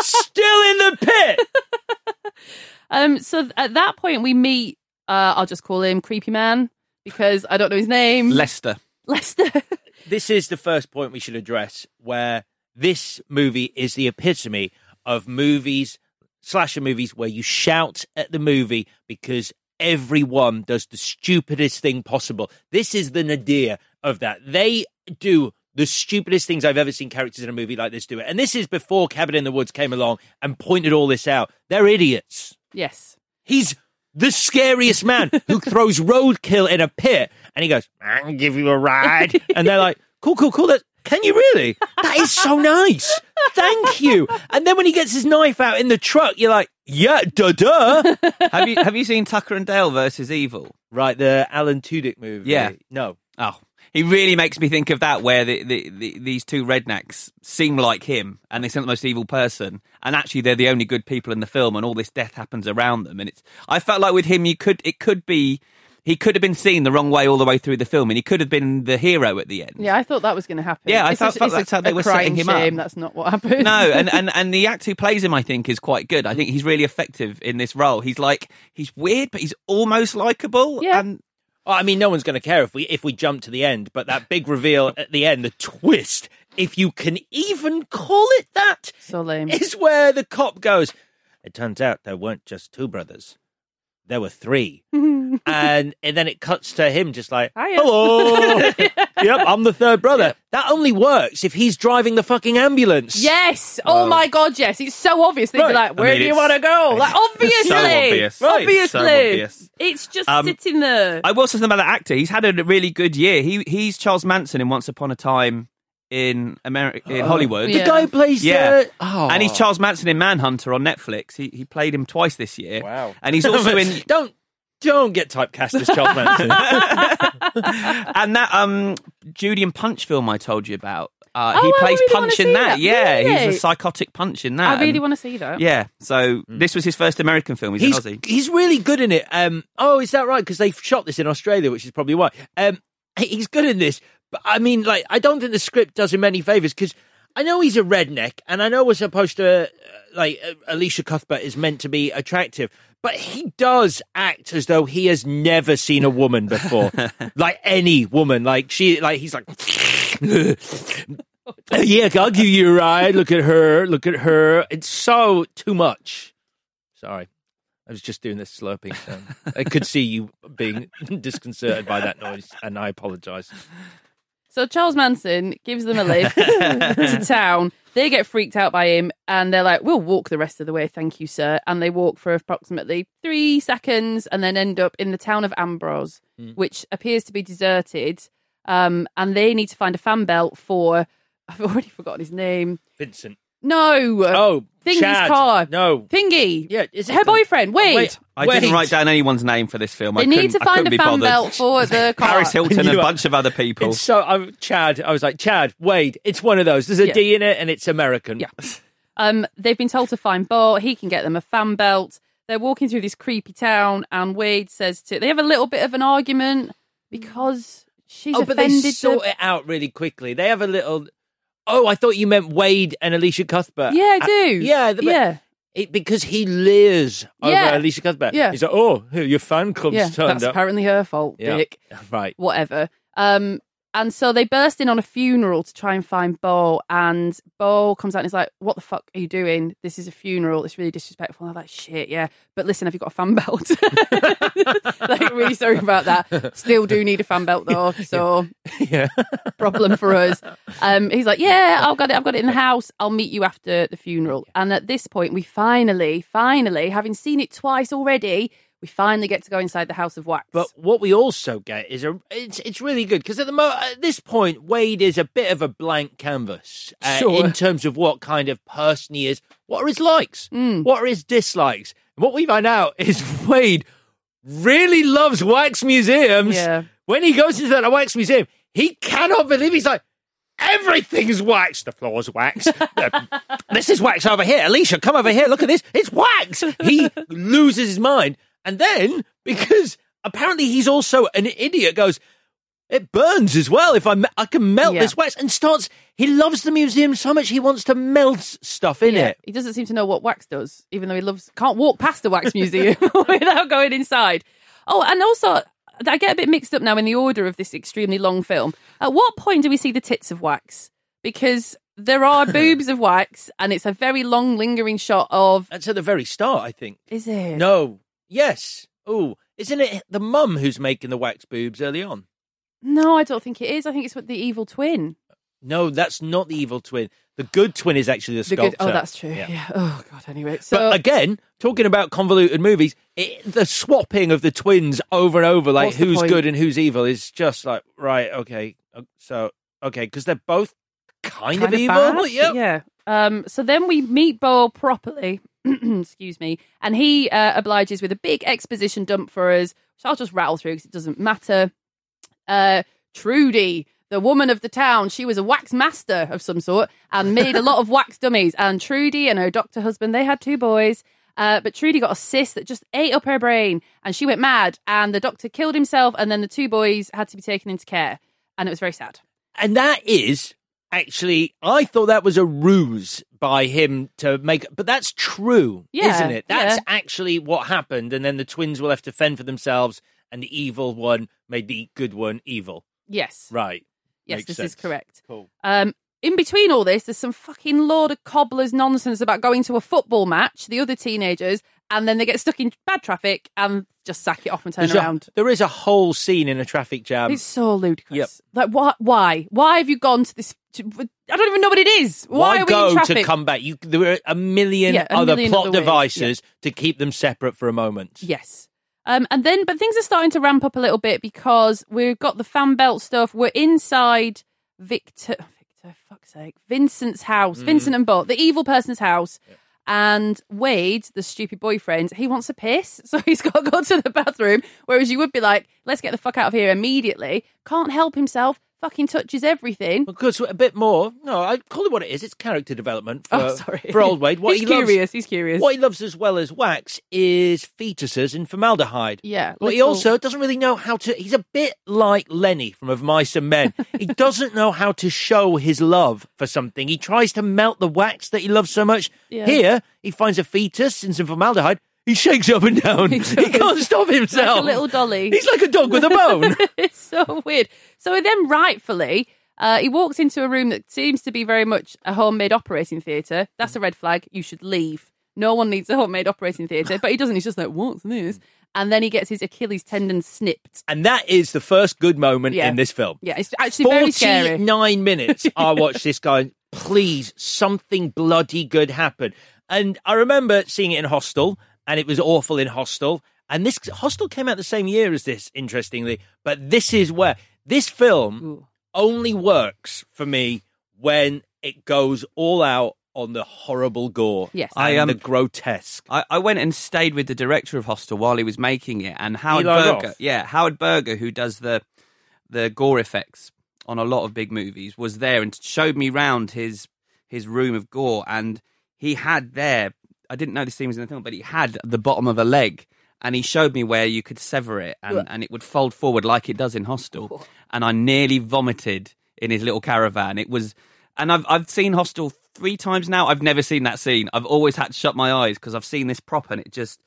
still in the pit! Um, so at that point, we meet. Uh, I'll just call him Creepy Man because I don't know his name. Lester. Lester. this is the first point we should address where this movie is the epitome of movies slasher movies where you shout at the movie because everyone does the stupidest thing possible this is the nadir of that they do the stupidest things i've ever seen characters in a movie like this do it and this is before cabin in the woods came along and pointed all this out they're idiots yes. He's the scariest man who throws roadkill in a pit and he goes, I can give you a ride. And they're like, cool, cool, cool. That, can you really? That is so nice. Thank you. And then when he gets his knife out in the truck, you're like, yeah, duh, duh. have you have you seen Tucker and Dale versus Evil? right, the Alan Tudyk movie. Yeah. No. Oh, he really makes me think of that, where the, the, the, these two rednecks seem like him, and they seem the most evil person, and actually they're the only good people in the film, and all this death happens around them. And it's I felt like with him, you could it could be he could have been seen the wrong way all the way through the film, and he could have been the hero at the end. Yeah, I thought that was going to happen. Yeah, I It's felt- a- felt it's a- that's how they a were setting him up. That's not what happened. No, and, and and the actor who plays him, I think, is quite good. I think he's really effective in this role. He's like he's weird, but he's almost likable. Yeah. And Well, I mean, no one's going to care if we if we jump to the end, but that big reveal at the end, the twist, if you can even call it that, so lame. is where the cop goes. It turns out there weren't just two brothers; there were three. and and then it cuts to him just like, Hiya. "Hello, yep, I'm the third brother." That only works if he's driving the fucking ambulance. Yes. Oh my god, yes. It's so obvious. They'd Right. be like, "Where mean, do you it's- want to go?" Like, obviously, so obvious. Right. obviously, So obvious. it's just Um, sitting there. I will say something about the actor. He's had a really good year. He he's Charles Manson in Once Upon a Time in America in Hollywood. The Yeah. guy who plays Yeah. the oh. And he's Charles Manson in Mindhunter on Netflix. He he played him twice this year. Wow. And he's also in don't don't get typecast as Charles Manson. and that um Judy and Punch film I told you about. Uh, Oh, he I plays really wanna Punch in see that. that. Yeah, he's a psychotic Punch in that. I really And- want to see that. Yeah, so this was his first American film. He's, he's an Aussie. he's really good in it. Um, oh, is that right? Because they shot this in Australia, which is probably why. Um, he- he's good in this, but I mean, like, I don't think the script does him any favors because I know he's a redneck, and I know we're supposed to uh, like uh, Elisha Cuthbert is meant to be attractive. But he does act as though he has never seen a woman before, like any woman. Like she, like he's like, yeah, I'll give you a ride. Look at her. Look at her. It's so too much. Sorry. I was just doing this slurping sound. I could see you being disconcerted by that noise, and I apologize. So Charles Manson gives them a lift to town. They get freaked out by him and they're like, We'll walk the rest of the way, thank you, sir. And they walk for approximately three seconds and then end up in the town of Ambrose, which appears to be deserted. Um, and they need to find a fan belt for I've already forgotten his name. Vincent. No. Oh, Thingy's Chad. car. No. Thingy. Yeah, is it Her boyfriend. Wade. Wait, I wait. didn't write down anyone's name for this film. I They need couldn't- to I find couldn't a be fan bothered. belt for the car. Paris Hilton and You a are- bunch of other people. It's so I'm Chad. I was like Chad, Wade. It's one of those. There's a D Yeah. in it, and it's American. Yeah. Um, they've been told to find Bo. He can get them a fan belt. They're walking through this creepy town, and Wade says to. They have a little bit of an argument because she's oh, but they offended. sort the- it out really quickly. They have a little. Oh, I thought you meant Wade and Elisha Cuthbert. Yeah, I Uh, do. yeah, the- yeah, It, because he leers over Yeah. Elisha Cuthbert. Yeah. He's like, oh, your fan club's yeah. turned That's up. apparently her fault, Yeah. Dick. Right. Whatever. Um, And so they burst in on a funeral to try and find Bo. And Bo comes out and is like, What the fuck are you doing? This is a funeral. It's really disrespectful. And I'm like, Shit, yeah. But listen, have you got a fan belt? like, really sorry about that. Still do need a fan belt though. So, yeah. problem for us. Um, he's like, Yeah, I've got it. I've got it in the house. I'll meet you after the funeral. And at this point, we finally, finally, having seen it twice already, we finally get to go inside the House of Wax. But what we also get is a it's it's really good because at the mo- at this point Wade is a bit of a blank canvas uh, Sure. in terms of what kind of person he is. What are his likes? Mm. What are his dislikes? And what we find out is Wade really loves wax museums. Yeah. When he goes into that wax museum, he cannot believe he's like. Everything's wax. The floor's wax. Uh, this is wax over here. Elisha, come over here. Look at this. It's wax. He loses his mind. And then, because apparently he's also an idiot, goes, it burns as well if I, me- I can melt Yeah. this wax. And starts, he loves the museum so much he wants to melt stuff in Yeah, it. He doesn't seem to know what wax does, even though he loves can't walk past the wax museum without going inside. Oh, and also I get a bit mixed up now in the order of this extremely long film. At what point do we see the tits of wax? Because there are boobs of wax, and it's a very long, lingering shot of. That's at the very start, I think. Is it? No. Yes. Oh, isn't it the mum who's making the wax boobs early on? No, I don't think it is. I think it's with the evil twin. No, that's not the evil twin. The good twin is actually the The sculptor. good. Oh, that's true. Yeah. Oh God. Anyway, so but again, talking about convoluted movies, it, the swapping of the twins over and over, like What's who's good and who's evil, is just like right. Okay, uh, so okay, because they're both kind, of evil. bad. Yep. Yeah. Um, so then we meet Bo properly. excuse me. And he uh, obliges with a big exposition dump for us, which I'll just rattle through because it doesn't matter. Uh, Trudy, the woman of the town, she was a wax master of some sort and made a lot of wax dummies. And Trudy and her doctor husband, they had two boys. Uh, but Trudy got a cyst that just ate up her brain and she went mad. And the doctor killed himself. And then the two boys had to be taken into care. And it was very sad. And that is actually, I thought that was a ruse by him to make, but that's true, Yeah, isn't it? That's yeah. actually what happened. And then the twins will have to fend for themselves, and the evil one made the good one evil. Yes. Right. Yes, Makes this sense. is correct. Cool. Um, in between all this, there's some fucking Lord of Cobblers nonsense about going to a football match, the other teenagers, and then they get stuck in bad traffic and just sack it off and turn There's a- around. there is a whole scene in a traffic jam. it's so ludicrous. Yep. Like, why? Why? Why have you gone to this? To, I don't even know what it is. Why, are we go in traffic? to come back? You, there were a million Yeah, a other million plot other devices to keep them separate for a moment. Yes. Um, and then, but things are starting to ramp up a little bit because we've got the fan belt stuff. We're inside Victor, Victor, fuck's sake, Vincent's house, Mm. Vincent and Bo, the evil person's house. And Wade, the stupid boyfriend, he wants a piss, so he's got to go to the bathroom. Whereas you would be like, "Let's get the fuck out of here immediately." Can't help himself. Fucking touches everything. Because a bit more. No, I call it what it is. It's character development oh, for, Oh, sorry. for old Wade. What He's he loves- curious, he's curious. What he loves as well as wax is fetuses in formaldehyde. Yeah, But he also doesn't really know how to. He's a bit like Lenny from Of Mice and Men. he doesn't know how to show his love for something. He tries to melt the wax that he loves so much. Yeah. Here, he finds a fetus in some formaldehyde. He shakes up and down. he can't stop himself. Like a little dolly. He's like a dog with a bone. it's so weird. So then, rightfully, uh, he walks into a room that seems to be very much a homemade operating theatre. That's a red flag. You should leave. No one needs a homemade operating theatre, but he doesn't. He's just like, what's this? And then he gets his Achilles tendon snipped. and that is the first good moment Yeah. in this film. Yeah, it's actually very scary. 49 minutes I watched this guy. Please, something bloody good happen. And I remember seeing it in Hostel, and it was awful in Hostel. And this Hostel came out the same year as this, interestingly. But this is where this film only works for me when it goes all out on the horrible gore. Yes. and I, um, the grotesque. I, I went and stayed with the director of Hostel while he was making it, and Howard Eli Berger, Roth? yeah, Howard Berger, who does the the gore effects on a lot of big movies, was there and showed me round his his room of gore, and he had there. I didn't know this scene was in the film, but he had the bottom of a leg, and he showed me where you could sever it, and, and it would fold forward like it does in Hostel, and I nearly vomited in his little caravan. It was, and I've I've seen Hostel three times now. I've never seen that scene. I've always had to shut my eyes because I've seen this prop, and it just.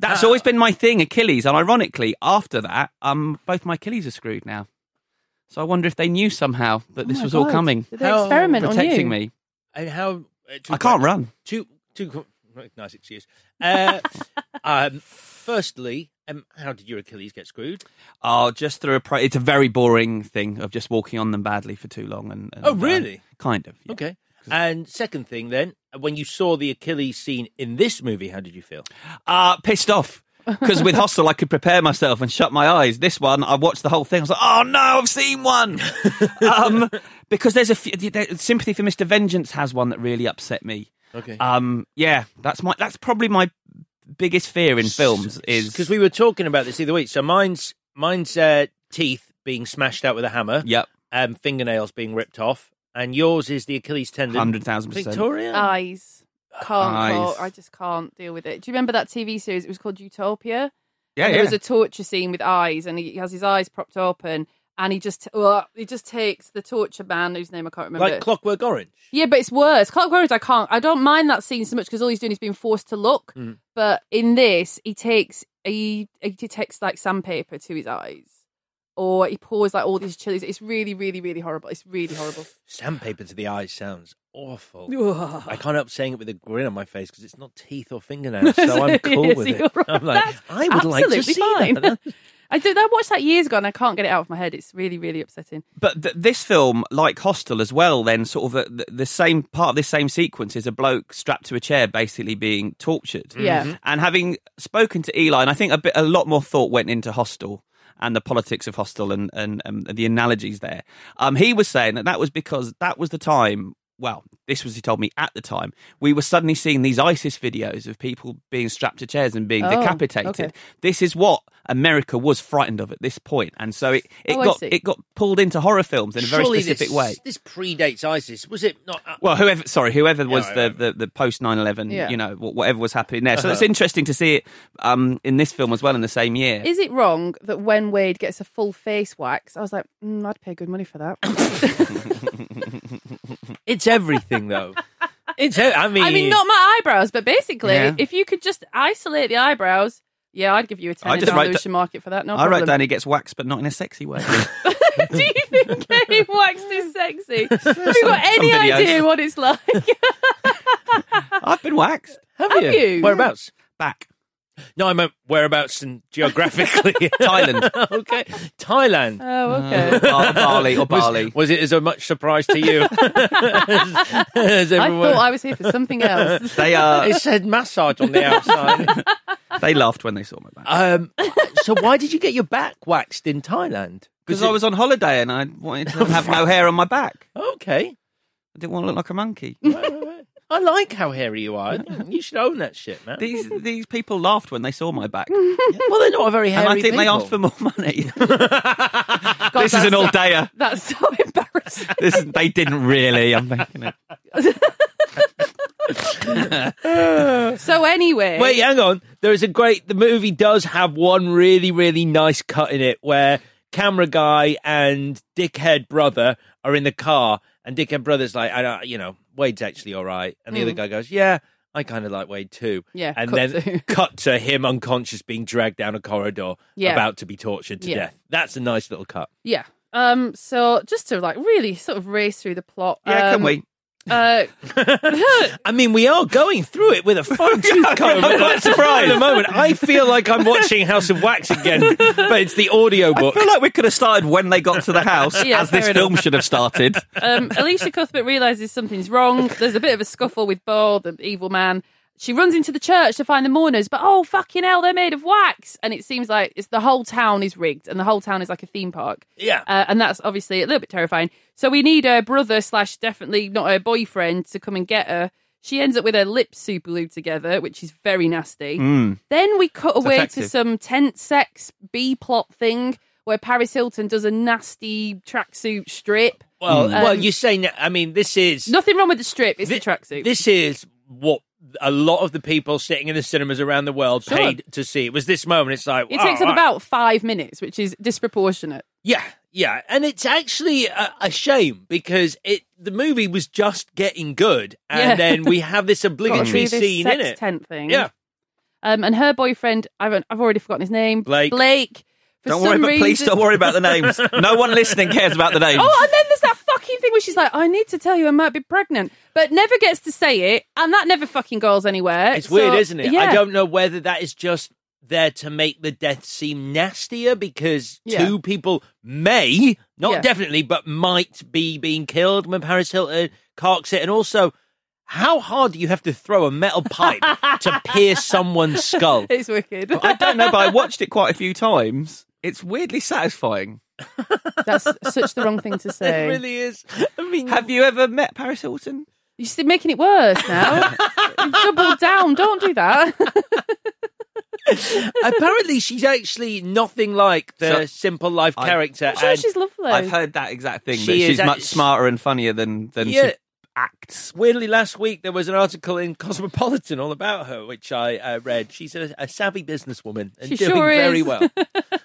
That's always been my thing, Achilles. And ironically, after that, um, both my Achilles are screwed now. So I wonder if they knew somehow that this Oh my was all coming. Did they experiment on protecting you? me. And how? Uh, two I can't que- run. Two, two. Qu- Nice excuse. Uh, um, firstly, um, how did your Achilles get screwed? Oh, just through a. Pro- it's a very boring thing of just walking on them badly for too long. And, and Oh, uh, really? kind of. yeah. Okay. And second thing, then, when you saw the Achilles scene in this movie, how did you feel? Uh, pissed off. Because with Hostel, I could prepare myself and shut my eyes. This one, I watched the whole thing. I was like, "Oh no, I've seen one." um, because there's a few, there- sympathy for Mister Vengeance has one that really upset me. Okay. Um, yeah, that's my that's probably my biggest fear in films is because we were talking about this the other week. So mine's mine's uh, teeth being smashed out with a hammer. Yep. Um, fingernails being ripped off, and yours is the Achilles tendon. Hundred thousand percent. Victoria. Eyes. Can't. Eyes. cope. I just can't deal with it. Do you remember that TV series? It was called Utopia. Yeah, And There was a torture scene with eyes, and he has his eyes propped open, and he just uh, he just takes the torture man whose name I can't remember. like Clockwork Orange. Yeah, but it's worse. Clockwork Orange, I can't. I don't mind that scene so much because all he's doing is being forced to look. Mm. But in this, he takes he he takes like sandpaper to his eyes, or he pours like all these chilies. It's really, really, really horrible. It's really horrible. Sandpaper to the eyes sounds awful. Ugh. I can't help saying it with a grin on my face because it's not teeth or fingernails, so I'm cool Yes, with it. right. I'm like, That's I would like to see fine. that. I did. I watched that years ago, and I can't get it out of my head. It's really, really upsetting. But th- this film, like Hostel as well, then sort of uh, the, the same part of this same sequence is a bloke strapped to a chair, basically being tortured. Yeah. Mm-hmm. Mhm. And having spoken to Eli, and I think a bit, a lot more thought went into Hostel and the politics of Hostel and and, um, the analogies there. Um, he was saying that that was because that was the time. Well, this was he told me at the time. We were suddenly seeing these ISIS videos of people being strapped to chairs and being Oh, decapitated. okay. This is what America was frightened of at this point. point, and so it, it Oh, got it got pulled into horror films in a very Surely specific this, way. This predates ISIS, was it not? Uh, Well, whoever, sorry, whoever was right, the, the, the post 9 11, Yeah. you know, whatever was happening there. So it's Uh-huh. interesting to see it um, in this film as well in the same year. Is it wrong that when Wade gets a full face wax, I was like, mm, I'd pay good money for that. it's everything, though. It's. I mean, I mean, not my eyebrows, but basically, Yeah. if you could just isolate the eyebrows, yeah, I'd give you a I tenner just down write the da- Market for that. No I problem. wrote down he gets waxed, but not in a sexy way. Do you think getting waxed is sexy? Have you got any videos. idea what it's like? I've been waxed. have, have you? you? Whereabouts? Back. No, I meant whereabouts and geographically. Thailand. okay, Thailand. oh, okay. Bar- Bali or Bali. Was, it as a much surprise to you as, as I everyone? thought I was here for something else. They, uh, it said massage on the outside. they laughed when they saw my back. um, so why did you get your back waxed in Thailand? Because I was on holiday and I wanted to have no hair on my back. okay. I didn't want to look like a monkey. I like how hairy you are. You should own that shit, man. These these people laughed when they saw my back. well, they're not a very hairy And I think they asked for more money. God, this is an that's- all dayer. That's so embarrassing. This is, they didn't really. I'm thinking it. So anyway, Wait, hang on. There is a great. The movie does have one really, really nice cut in it where camera guy and dickhead brother are in the car, and dickhead brother's like, I don't, you know, Wade's actually all right, and the other Mm. guy goes, Yeah, I kind of like Wade too. Yeah, and cut then to- cut to him unconscious, being dragged down a corridor, Yeah. about to be tortured to Yeah. death. That's a nice little cut. yeah. Um. So just to like really sort of race through the plot. Yeah, um, can we? Uh, I mean, we are going through it with a fine tooth comb. I'm quite surprised. At the moment, I feel like I'm watching House of Wax again, but it's the audio I book. feel like we could have started when they got to the house, Yeah, as this fair film should have started. um, Elisha Cuthbert realizes something's wrong. There's a bit of a scuffle with Bo, the evil man. She runs into the church to find the mourners, but oh fucking hell, they're made of wax, and it seems like it's the whole town is rigged, and the whole town is like a theme park. Yeah. uh, and that's obviously a little bit terrifying. So we need her brother slash definitely not her boyfriend to come and get her. She ends up with her lips super glued together, which is very nasty. Mm. Then we cut away effective. to some tense sex B plot thing where Paris Hilton does a nasty tracksuit strip. Well, Um, well, you say. na- I mean, this is Nothing wrong with the strip, it's Thi- the tracksuit. this is what a lot of the people sitting in the cinemas around the world Sure. paid to see. It was this moment. It's like It oh, takes up right. about five minutes, which is disproportionate. yeah, yeah, and it's actually a, a shame because it the movie was just getting good, and Yeah. then we have this obligatory this scene in it. tent thing. Yeah. Um, and her boyfriend, I've, I've already forgotten his name. Blake. Blake. For Don't worry, but reason... please don't worry about the names. No one listening cares about the names. Oh, and then there's that fucking thing where she's like, I need to tell you I might be pregnant, but never gets to say it, and that never fucking goes anywhere. It's weird, isn't it? Yeah. I don't know whether that is just there to make the death seem nastier because Yeah. two people may, not Yeah. definitely, but might be being killed when Paris Hilton carks it. And also, how hard do you have to throw a metal pipe to pierce someone's skull? It's wicked. I don't know, but I watched it quite a few times. It's weirdly satisfying. That's such the wrong thing to say. It really is. I mean, Have you ever met Paris Hilton? You're still making it worse now. You've down. Don't do that. apparently she's actually nothing like the So- simple life I- character. I'm sure and she's lovely. I've heard that exact thing. She that is she's much act- smarter and funnier than than Yeah. she acts. Weirdly, last week there was an article in Cosmopolitan all about her, which I uh, read. She's a, a savvy businesswoman and She doing sure very well.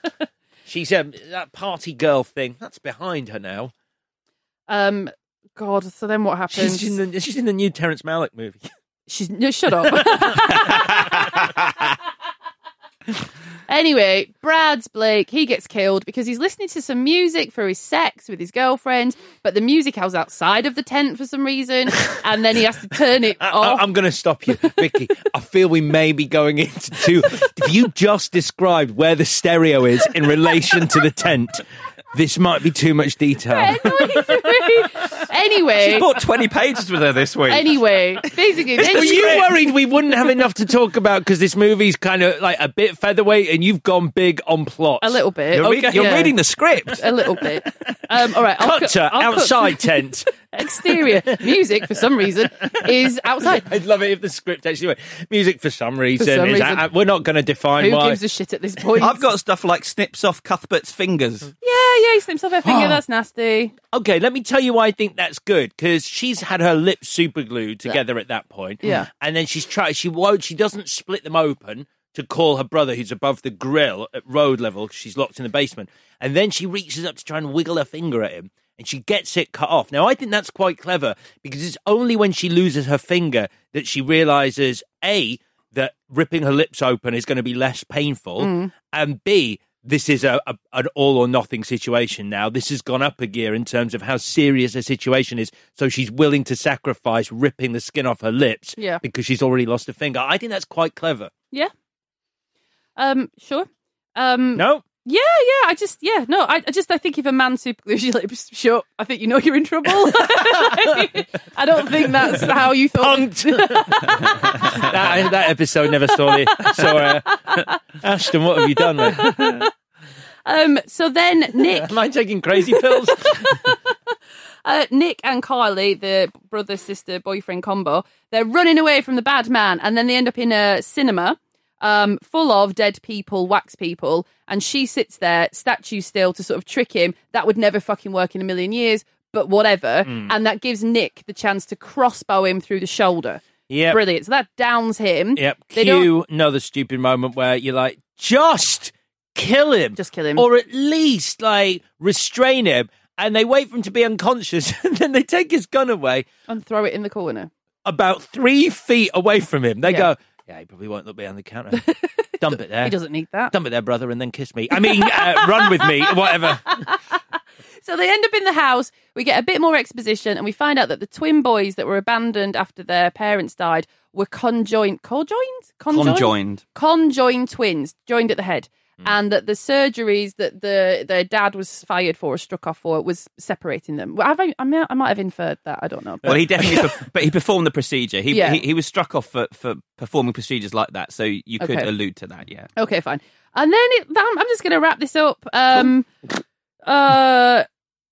She's um, that party girl thing that's behind her now. Um, God. So then what happens? She's in the she's in the new Terrence Malick movie. She's no, shut up. anyway, Brad's Blake. He gets killed because he's listening to some music for his sex with his girlfriend, but the music house outside of the tent for some reason, and then he has to turn it I, off. am going to stop you, Vicky. I feel we may be going into two. If you just described where the stereo is in relation to the tent, this might be too much detail. anyway, She bought 20 pages with her this week. anyway, basically, Were you worried we wouldn't have enough to talk about because this movie's kind of like a bit featherweight and you've gone big on plot? a little bit. You're, read- Okay. you're Yeah. reading the script. a little bit. Um, all right, I'll cut- Cutter I'll cut- outside tent. Exterior music for some reason is outside. I'd love it if the script actually went music for some reason. some is reason. uh, we're not going to define Who why. gives a shit at this point? I've got stuff like snips off Cuthbert's fingers. Yeah, yeah, he slips off her finger. that's nasty. Okay, let me tell you why I think that's good because she's had her lips super glued together at that point. Yeah. and then she's tried. She won't. She doesn't split them open to call her brother, who's above the grill at road level. She's locked in the basement, and then she reaches up to try and wiggle her finger at him, and she gets it cut off. Now I think that's quite clever because it's only when she loses her finger that she realizes a that ripping her lips open is going to be less painful, and b this is a, a an all or nothing situation now. This has gone up a gear in terms of how serious the situation is. So she's willing to sacrifice ripping the skin off her lips Yeah. because she's already lost a finger. I think that's quite clever. Yeah. Um, sure. Um, No? Yeah, yeah. I just, yeah, no. I, I just, I think if a man super glues your lips shut, I think you know you're in trouble. I don't think that's how you thought. that, that episode never saw the saw uh, Ashton. What have you done? Mate? Um, so then Nick, Am I taking crazy pills? uh, Nick and Carly, the brother sister boyfriend combo, they're running away from the bad man, and then they end up in a cinema. Um, full of dead people, wax people, and she sits there, statue still, to sort of trick him. That would never fucking work in a million years, but whatever. Hmm. And that gives Nick the chance to crossbow him through the shoulder. Yeah, Brilliant. So that downs him. Yep. They Cue another stupid moment where you're like, just kill him. Just kill him. Or at least like restrain him. And they wait for him to be unconscious and then they take his gun away and throw it in the corner. about three feet away from him. They Yeah. go, Yeah, he probably won't look behind the counter. Dump it there. He doesn't need that. Dump it there, brother, and then kiss me. I mean, uh, run with me, whatever. So they end up in the house. We get a bit more exposition, and we find out that the twin boys that were abandoned after their parents died were conjoined, conjoined, Conjoined. conjoined twins, joined at the head, Hmm. and that the surgeries that the their dad was fired for or struck off for was separating them. Well, I, I, might, I might have inferred that. I don't know. Well, he definitely, perf- but he performed the procedure. He, Yeah. he he was struck off for, for performing procedures like that, so you could Okay. allude to that. Yeah. Okay, fine. And then it, I'm, just going to wrap this up. Um, uh,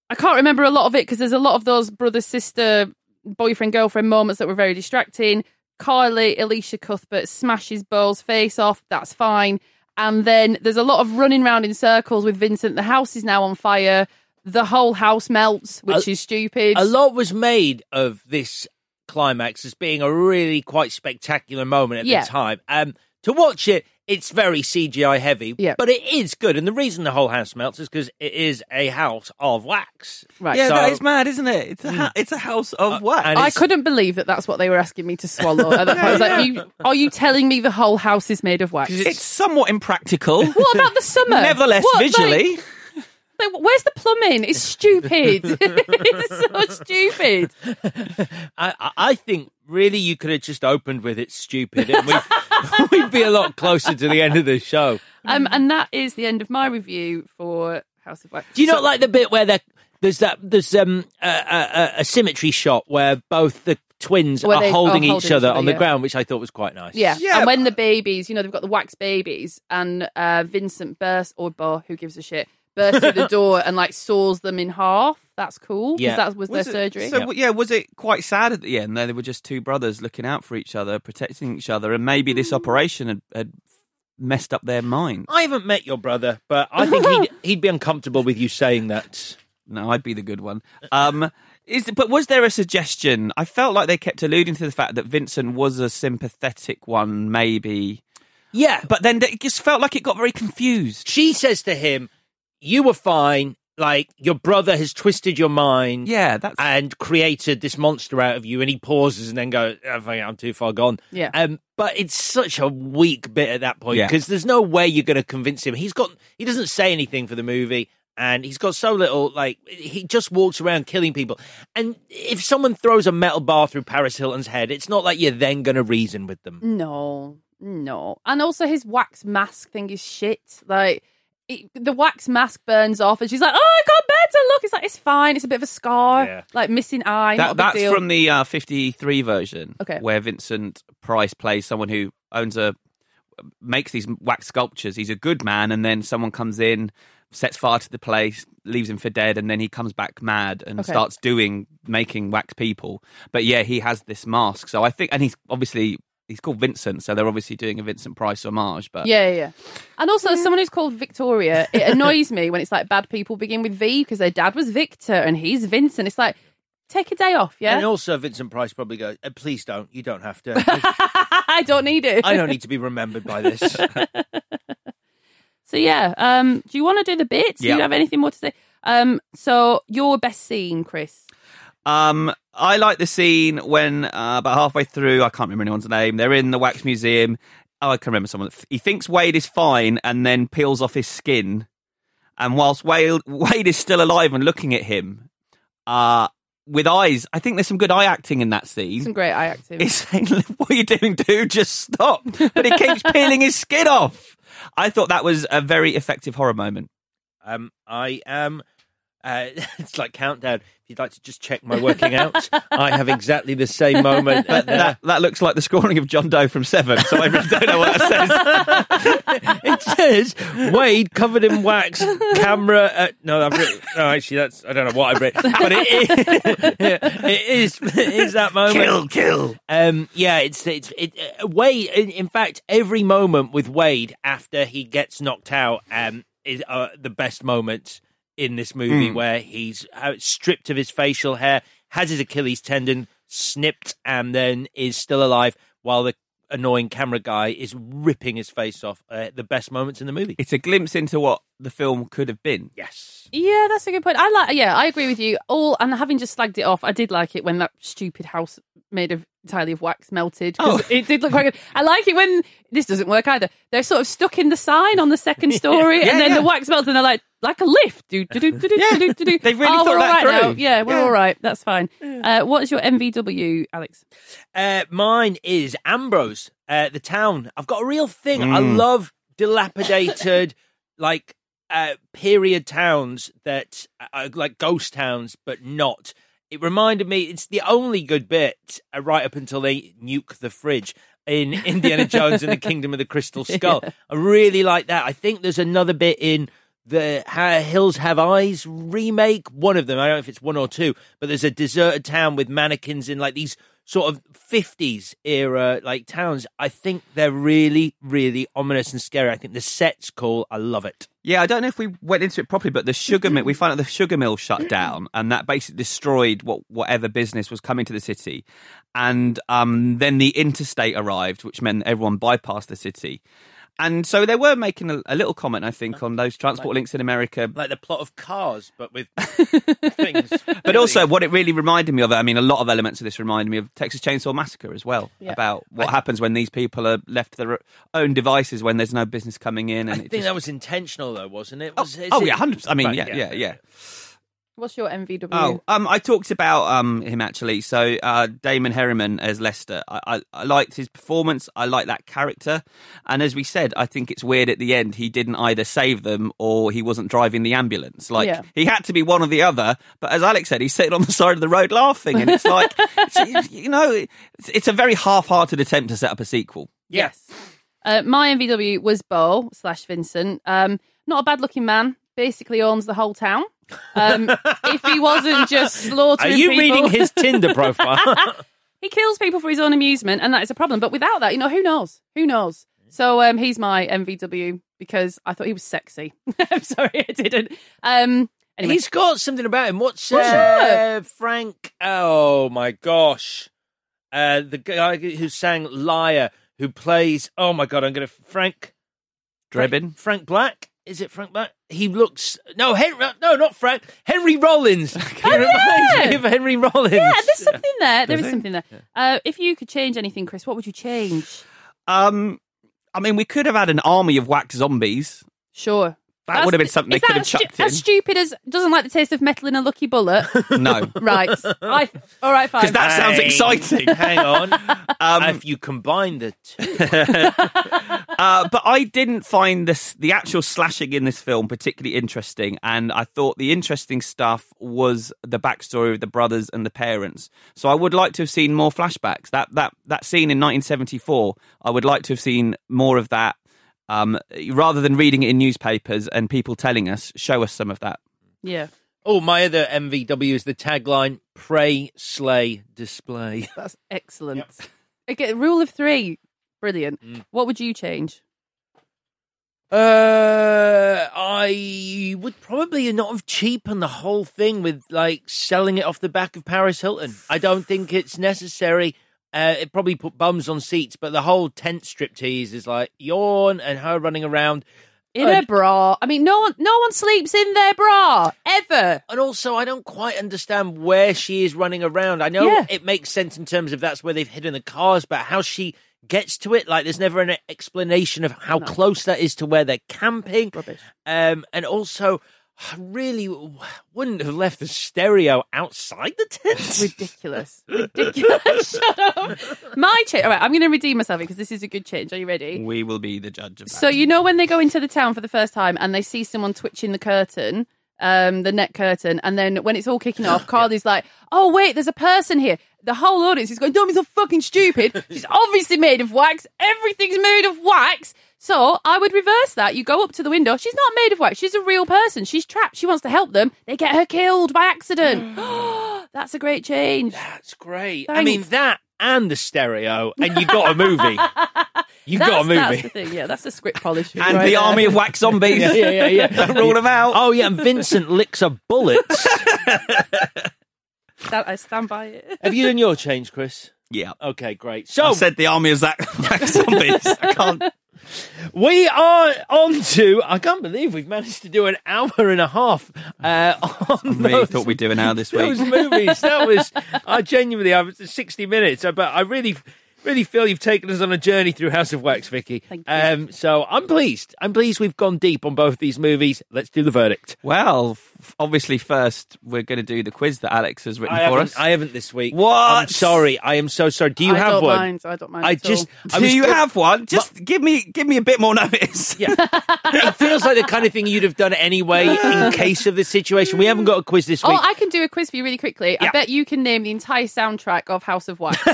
I can't remember a lot of it because there's a lot of those brother sister boyfriend girlfriend moments that were very distracting. Carly, Elisha Cuthbert smashes Bo's face off. That's fine. And then there's a lot of running around in circles with Vincent. The house is now on fire. The whole house melts, which A- is stupid. A lot was made of this climax as being a really quite spectacular moment at Yeah. the time. Um, to watch it, it's very CGI heavy, Yeah. but it is good. And the reason the whole house melts is because it is a house of wax. Right. Yeah, So- that is mad, isn't it? It's a mm. ha- it's a house of uh, wax. I couldn't believe that that's what they were asking me to swallow. At that point, I was like, you, "Are you telling me the whole house is made of wax?" it's somewhat impractical. What about the summer? Nevertheless, What, visually, like, where's the plumbing? It's stupid. it's so stupid. I, I- I think really you could have just opened with it's stupid, and we'd, we'd be a lot closer to the end of the show. Um, and that is the end of my review for House of Wax. Do you not like the bit where there- there's that there's um a, a, a symmetry shot where both the twins are they are holding, holding each each other other, on the yeah. ground, which I thought was quite nice. Yeah. Yeah, and when the babies, you know, they've got the wax babies, and uh, Vincent bursts, or Bo, who gives a shit, bursts through the door and like saws them in half. That's cool. 'cause Yeah. that was, Was their it- surgery. So yeah. was it quite sad at the end? There, they were just two brothers looking out for each other, protecting each other, and maybe this operation had, had messed up their mind. I haven't met your brother, but I think he'd he'd be uncomfortable with you saying that. No, I'd be the good one. Um, is but was there a suggestion? I felt like they kept alluding to the fact that Vincent was a sympathetic one, maybe. Yeah, But then it just felt like it got very confused. she says to him, "You were fine. Like your brother has twisted your mind." Yeah, that's and created this monster out of you, and he pauses and then goes, "I think I'm too far gone." Yeah. Um, but it's such a weak bit at that point Yeah. because there's no way you're going to convince him. He's got he doesn't say anything for the movie, and he's got so little. Like he just walks around killing people. And if someone throws a metal bar through Paris Hilton's head, it's not like you're then going to reason with them. No, no. And also his wax mask thing is shit. Like it, the wax mask burns off, and she's like, "Oh, I got better. Look, it's like it's fine. It's a bit of a scar, Yeah. like missing eye. not a that, big that's deal. from the uh, 53 version Okay. where vincent price plays someone who owns a makes these wax sculptures he's a good man and then someone comes in sets fire to the place leaves him for dead and then he comes back mad and Okay. starts doing making wax people but yeah he has this mask so i think and he's obviously he's called vincent so they're obviously doing a vincent price homage but Yeah, yeah, yeah. And also, as someone who's called Victoria, it annoys me when it's like bad people begin with V because their dad was Victor and he's Vincent. It's like, take a day off, yeah? And also, Vincent Price probably goes, "Uh, "Please don't. You don't have to. I don't need it. I don't need to be remembered by this." So, yeah, um, do you want to do the bits? Do you have anything more to say? Um, so, your best scene, Chris? Um, I like the scene when uh, about halfway through, I can't remember anyone's name. They're in the wax museum. Oh, I can remember someone. He thinks Wade is fine, and then peels off his skin. And whilst Wade, Wade is still alive and looking at him, uh, with eyes, I think there's some good eye acting in that scene. Some great eye acting. He's saying, "What are you doing, dude? Just stop!" But he keeps peeling his skin off. I thought that was a very effective horror moment. Um, I am. Uh, it's like countdown. If you'd like to just check my working out, I have exactly the same moment. But that, that looks like the scoring of John Doe from Seven, so I really don't know what that says. it says Wade covered in wax, camera. Uh, no, I've written, no, actually, that's I don't know what I've written, but it is, it is it is that moment. Kill, kill. Um, yeah, it's it's it. Uh, Wade. In, in fact, every moment with Wade after he gets knocked out, um, is uh, the best moments in this movie Mm. where he's uh, stripped of his facial hair, has his Achilles tendon snipped, and then is still alive while the annoying camera guy is ripping his face off. Uh, the best moments in the movie. It's a glimpse into what the film could have been. Yes. Yeah, that's a good point. I like. Yeah, I agree with you. All and having just slagged it off, I did like it when that stupid house made of entirely of wax melted. 'cause it did look quite good. I like it when this doesn't work either. They're sort of stuck in the sign on the second story, Yeah, and then yeah. the wax melts, and they're like like a lift. Do do do do do Yeah. do do do. They've really oh, thought we're all that right now. through. Yeah, we're Yeah. all right. That's fine. Uh, what is your MVW, Alex? Uh, mine is Ambrose, uh, the town. I've got a real thing. I Mm. love dilapidated, like uh, period towns that are like ghost towns, but not. It reminded me. It's the only good bit uh, right up until they nuke the fridge in Indiana Jones and the Kingdom of the Crystal Skull. I really like that. I think there's another bit in the Hills Have Eyes remake. One of them. I don't know if it's one or two, but there's a deserted town with mannequins in like these sort of 50s era like towns. I think they're really, really ominous and scary. I think the set's cool. I love it. Yeah, I don't know if we went into it properly, but the sugar mill, we found out the sugar mill shut down, and that basically destroyed what whatever business was coming to the city. And um, then the interstate arrived, which meant everyone bypassed the city. And so they were making a, a little comment, I think, uh, on those transport links in America. Like the plot of Cars, but with things. But also, what it really reminded me of, I mean, a lot of elements of this reminded me of Texas Chainsaw Massacre as well, Yeah. about what happens when these people are left to their own devices when there's no business coming in. And I think just, that was intentional, though, wasn't it? Oh, was, is oh it- yeah, hundred. I mean, Right, yeah, yeah, yeah. What's your MVW? Oh, um, I talked about um him actually. So uh, Damon Herriman as Lester, I, I, I liked his performance. I like that character, and as we said, I think it's weird at the end he didn't either save them or he wasn't driving the ambulance. Like Yeah. he had to be one or the other. But as Alex said, he's sitting on the side of the road laughing, and it's like it's, you know, it's, it's a very half-hearted attempt to set up a sequel. Yes. Uh, my MVW was Bo slash Vincent. Um, not a bad looking man. Basically owns the whole town. Um, if he wasn't just slaughtering Are you people- reading his Tinder profile? he kills people for his own amusement, and that is a problem. But without that, you know, who knows? Who knows? So um, he's my MVW because I thought he was sexy. I'm sorry, I didn't. Um, anyway. He's got something about him. What's uh, Frank? Oh my gosh, uh, the guy who sang "Liar," who plays. Oh my god, I'm gonna Frank Drebin. Frank Black. Is it Frank Black? He looks no Henry. No, not Frank. Henry Rollins. He reminds me of Henry Rollins. yeah, there's something there. There Does is he? something there. Uh, if you could change anything, Chris, what would you change? Um, I mean, we could have had an army of wax zombies. Sure. That would have been something they could have as stu- chucked in. As stupid as doesn't like the taste of metal in a lucky bullet. No. right. I, all right, fine. Because that sounds Hey, exciting. Hang on. Um, if you combine the two, uh, but I didn't find this the actual slashing in this film particularly interesting, and I thought the interesting stuff was the backstory of the brothers and the parents. So I would like to have seen more flashbacks. That that that scene in 1974, I would like to have seen more of that. Um, rather than reading it in newspapers and people telling us, show us some of that. yeah. oh my other MVW is the tagline: "Pray, slay, display." That's excellent. Okay, rule of three. Brilliant. Mm. What would you change? Uh, I would probably not have cheapened the whole thing with like selling it off the back of Paris Hilton. I don't think it's necessary. Uh, it probably put bums on seats, but the whole tent striptease is like yawn and her running around. In a bra. I mean, no one, no one sleeps in their bra ever. And also, I don't quite understand where she is running around. I know Yeah. it makes sense in terms of that's where they've hidden the cars, but how she gets to it, like, there's never an explanation of how close that is to where they're camping. Rubbish. Um, and also, I really wouldn't have left the stereo outside the tent. Ridiculous. Ridiculous. Shut up. My change. All right, I'm going to redeem myself because this is a good change. Are you ready? We will be the judge of that. So you know when they go into the town for the first time and they see someone twitching the curtain, um, the net curtain, and then when it's all kicking off, Carly's like, "Oh wait, there's a person here." The whole audience is going, "Don't be so fucking stupid." She's obviously made of wax. Everything's made of wax. So I would reverse that. You go up to the window. She's not made of wax. She's a real person. She's trapped. She wants to help them. They get her killed by accident. Mm. That's a great change. That's great. I mean, that and the stereo, and you got a movie. You That's, got a that's movie. the thing. Yeah, that's a script polish. and right the there. army of wax zombies. Yeah, yeah, yeah, yeah. Rule them out. Oh, yeah, and Vincent licks a bullet. That- I stand by it. Have you done your change, Chris? Yeah. Okay, great. So I So said the army of Zach wax zombies. I can't. we are on to. I can't believe we've managed to do an hour and a half uh, on I really those, thought we'd do an hour this week. those movies. That was. I genuinely. I was sixty minutes, but I really. Really feel you've taken us on a journey through House of Wax, Vicky. Thank you. Um, so I'm pleased. I'm pleased we've gone deep on both these movies. Let's do the verdict. Well, f- obviously, first we're going to do the quiz that Alex has written I for us. I haven't this week. What? I'm sorry. I am so sorry. Do you I have don't one? mind. I don't mind. I at just. I do was you go- have one? Just give me give me a bit more notice. Yeah. it feels like the kind of thing you'd have done anyway in case of the situation. We haven't got a quiz this week. Oh. I can do a quiz for you really quickly. I bet you can name the entire soundtrack of House of Wax.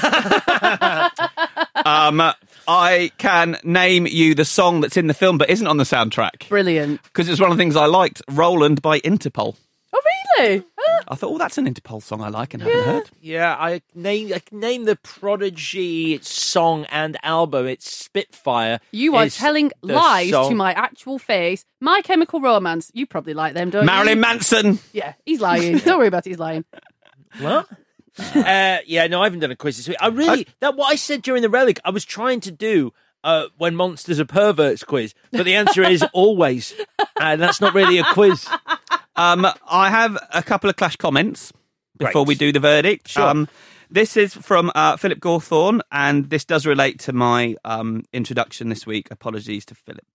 Um, I can name you the song that's in the film but isn't on the soundtrack Brilliant. because it's one of the things I liked. Roland by Interpol. Oh, really? Ah, I thought, oh, that's an Interpol song I like and haven't heard. yeah, I name I name the Prodigy song and album. It's Spitfire. You are is telling the lies song. to my actual face. My Chemical Romance. You probably like them, don't you? Marilyn? Manson. Yeah, he's lying. don't worry about it. He's lying. What? uh, yeah, no, I haven't done a quiz this week. I really that what I said during the relic. I was trying to do uh, when monsters are perverts quiz, but the answer is always, and that's not really a quiz. Um, I have a couple of clash comments before we do the verdict. Sure. Um, this is from uh, Philip Gawthorne, and this does relate to my um, introduction this week. Apologies to Philip.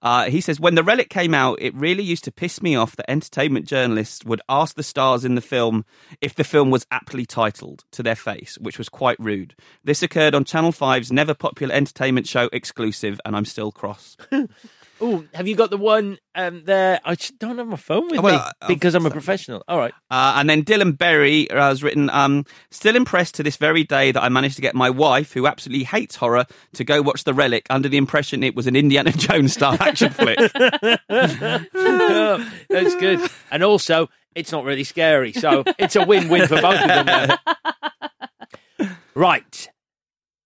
Uh, he says, When The Relic came out, it really used to piss me off that entertainment journalists would ask the stars in the film if the film was aptly titled to their face, which was quite rude. This occurred on Channel 5's never popular entertainment show exclusive, and I'm still cross. Oh, have you got the one um, there? I don't have my phone with Well, me uh, because I'm a professional. All right. Uh, and then Dylan Berry has written, um, still impressed to this very day that I managed to get my wife, who absolutely hates horror, to go watch The Relic under the impression it was an Indiana Jones style action flick. Oh, That's good. And also, it's not really scary, so it's a win-win for both of them. Right.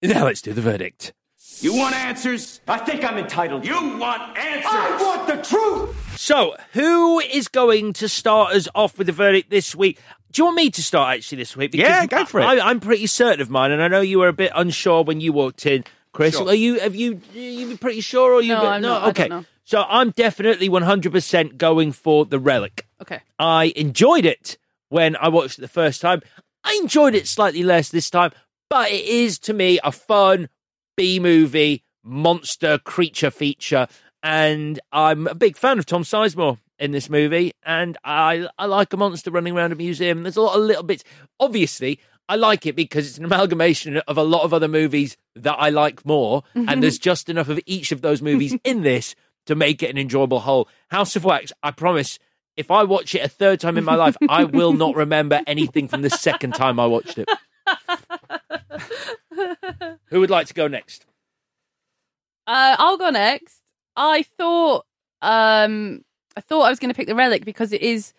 Now let's do the verdict. You want answers? I think I'm entitled. You want answers? I want the truth! So, who is going to start us off with the verdict this week? Do you want me to start actually this week? Because Yeah, go for it. I, I'm pretty certain of mine, and I know you were a bit unsure when you walked in, Chris. Sure. Are you? Have you? Are you pretty sure? Or you? No, a bit- I'm not. I Okay. don't know. So I'm definitely 100% going for the relic. Okay. I enjoyed it when I watched it the first time. I enjoyed it slightly less this time, but it is to me a fun B movie monster creature feature, and I'm a big fan of Tom Sizemore in this movie, and I I like a monster running around a museum. There's a lot of little bits. Obviously, I like it because it's an amalgamation of a lot of other movies that I like more, and mm-hmm. there's just enough of each of those movies in this to make it an enjoyable whole. House of Wax, I promise. If I watch it a third time in my life, I will not remember anything from the second time I watched it. Who would like to go next? Uh, I'll go next. I thought um, I thought I was going to pick the relic because it is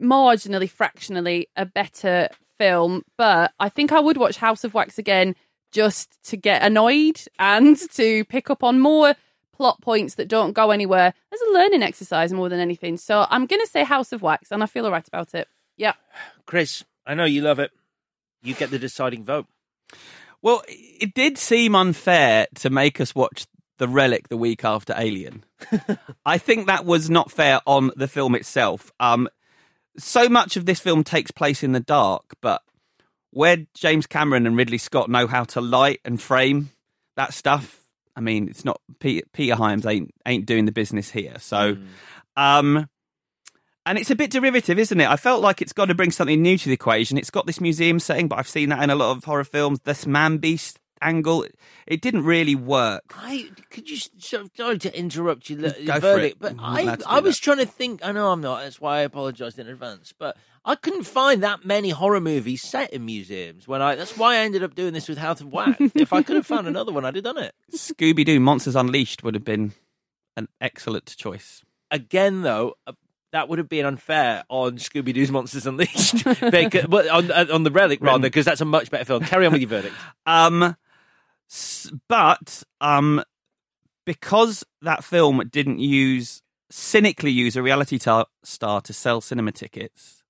marginally, fractionally a better film. But I think I would watch House of Wax again just to get annoyed and to pick up on more plot points that don't go anywhere as a learning exercise more than anything. So I'm going to say House of Wax, and I feel all right about it. Yeah. Chris, I know you love it. You get the deciding vote. Well, it did seem unfair to make us watch The Relic the week after Alien. I think that was not fair on the film itself. Um, so much of this film takes place in the dark, but where James Cameron and Ridley Scott know how to light and frame that stuff, I mean, it's not Peter, Peter Hyams ain't ain't doing the business here. So, um, and it's a bit derivative, isn't it? I felt like it's got to bring something new to the equation. It's got this museum setting, but I've seen that in a lot of horror films. This man beast angle, it didn't really work. I could you so- sorry to interrupt you, Go verdict, it. but I I was that. trying to think. I know I'm not. That's why I apologised in advance. But I couldn't find that many horror movies set in museums. When I that's why I ended up doing this with House of Wax. if I could have found another one, I'd have done it. Scooby Doo Monsters Unleashed would have been an excellent choice. Again, though. That would have been unfair on Scooby Doo's Monsters Unleashed, because, well, on, uh, on the Relic rather, because that's a much better film. Carry on with your verdict. Um, s- but um, because that film didn't use cynically use a reality tar- star to sell cinema tickets,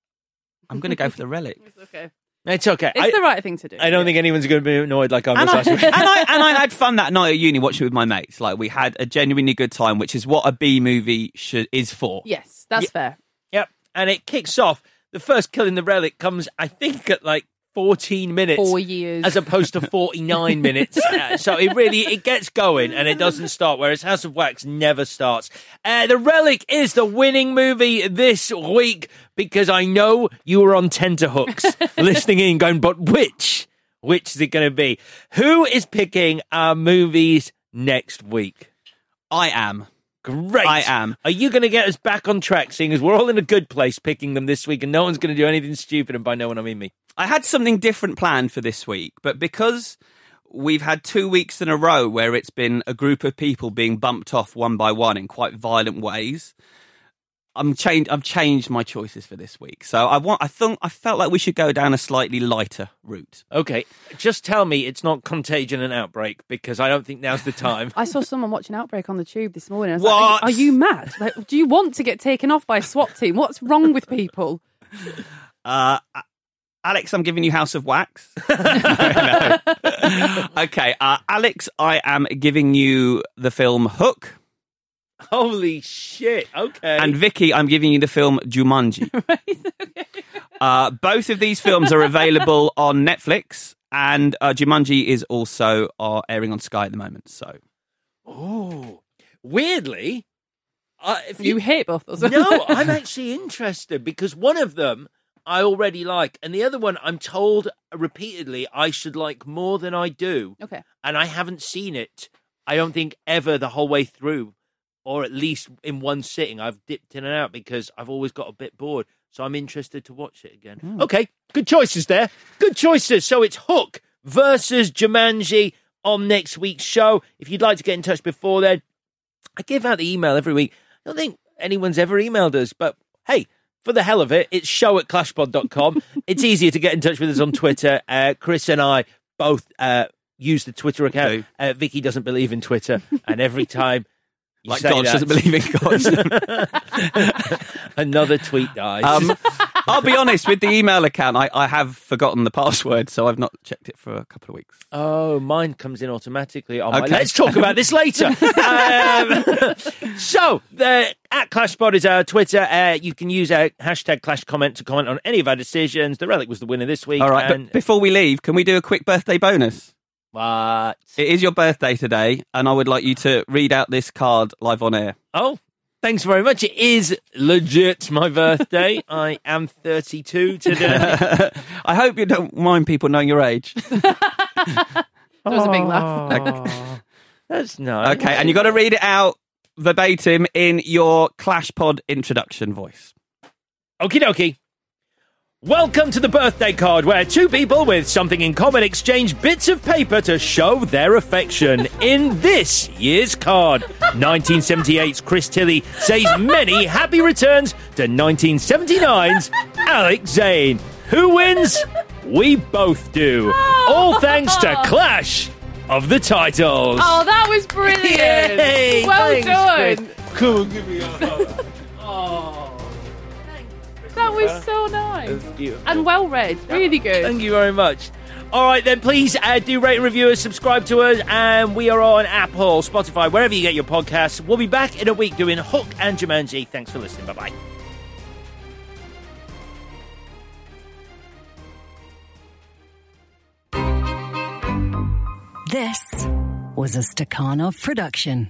I'm going to go for the relic. It's okay. It's okay. It's I, the right thing to do. I don't think anyone's going to be annoyed like I was And I, last week. and I and I had fun that night at uni watching it with my mates. Like we had a genuinely good time, which is what a B movie should is for. Yes, that's Yeah. fair. Yep. And it kicks off. The first kill in the relic comes, I think, at like 14 minutes. Four years. As opposed to 49 minutes. Uh, so it really, it gets going and it doesn't start, whereas House of Wax never starts. Uh, the Relic is the winning movie this week because I know you were on tenterhooks listening in going, but which? Which is it going to be? Who is picking our movies next week? I am. Great. I am. Are you going to get us back on track, seeing as we're all in a good place picking them this week and no one's going to do anything stupid? And by no one, I mean me. I had something different planned for this week, but because we've had two weeks in a row where it's been a group of people being bumped off one by one in quite violent ways, I'm changed. I've changed my choices for this week. So I want. I thought. I felt like we should go down a slightly lighter route. Okay, just tell me it's not contagion and outbreak because I don't think now's the time. I saw someone watching Outbreak on the tube this morning. I was What? Like, are, you, mad? Like, do you want to get taken off by a SWAT team? What's wrong with people? Uh, Alex, I'm giving you House of Wax. No, no. Okay, uh, Alex, I am giving you the film Hook. Holy shit! Okay. And Vicky, I'm giving you the film Jumanji. uh, both of these films are available on Netflix, and uh, Jumanji is also uh, airing on Sky at the moment. So, Oh, weirdly, uh, if You hate both of those. no, I'm actually interested because one of them I already like, and the other one I'm told repeatedly I should like more than I do, Okay. and I haven't seen it. I don't think ever the whole way through, or at least in one sitting. I've dipped in and out because I've always got a bit bored. So I'm interested to watch it again. Hmm. Okay, good choices there. Good choices. So it's Hook versus Jumanji on next week's show. If you'd like to get in touch before then, I give out the email every week. I don't think anyone's ever emailed us, but hey, for the hell of it, it's show at clashpod.com. it's easier to get in touch with us on Twitter. Uh, Chris and I both uh, use the Twitter account. Uh, Vicky doesn't believe in Twitter, and every time you like God that- doesn't believe in God. Another tweet dies. um, I'll be honest with the email account. I, I have forgotten the password, so I've not checked it for a couple of weeks. Oh, mine comes in automatically. Oh, my- Okay. Let's talk about this later. um, so, the, at ClashPod is our Twitter. Uh, you can use our hashtag Clash comment to comment on any of our decisions. The Relic was the winner this week. All right, and but before we leave, can we do a quick birthday bonus? what? It is your birthday today, and I would like you to read out this card live on air. Oh, thanks very much. It is legit my birthday. I am 32 today. I hope you don't mind people knowing your age. That was a big laugh. That's nice. Okay, and you've got to read it out verbatim in your Clash Pod introduction voice. Okie dokie. Welcome to the birthday card where two people with something in common exchange bits of paper to show their affection. In this year's card, 1978's Chris Tilly says many happy returns to 1979's Alex Zane. Who wins? We both do. All thanks to Clash of the Titles. Oh, that was brilliant. Yay! well Thanks, done. Chris. Come on, give me a hug. Oh, That was so nice. that's. And well read. Really good. Thank you very much. All right, then please uh, do rate and review us, subscribe to us, and we are on Apple, Spotify, wherever you get your podcasts. We'll be back in a week doing Hook and Jumanji. Thanks for listening. Bye bye. This was a Stakhanov production.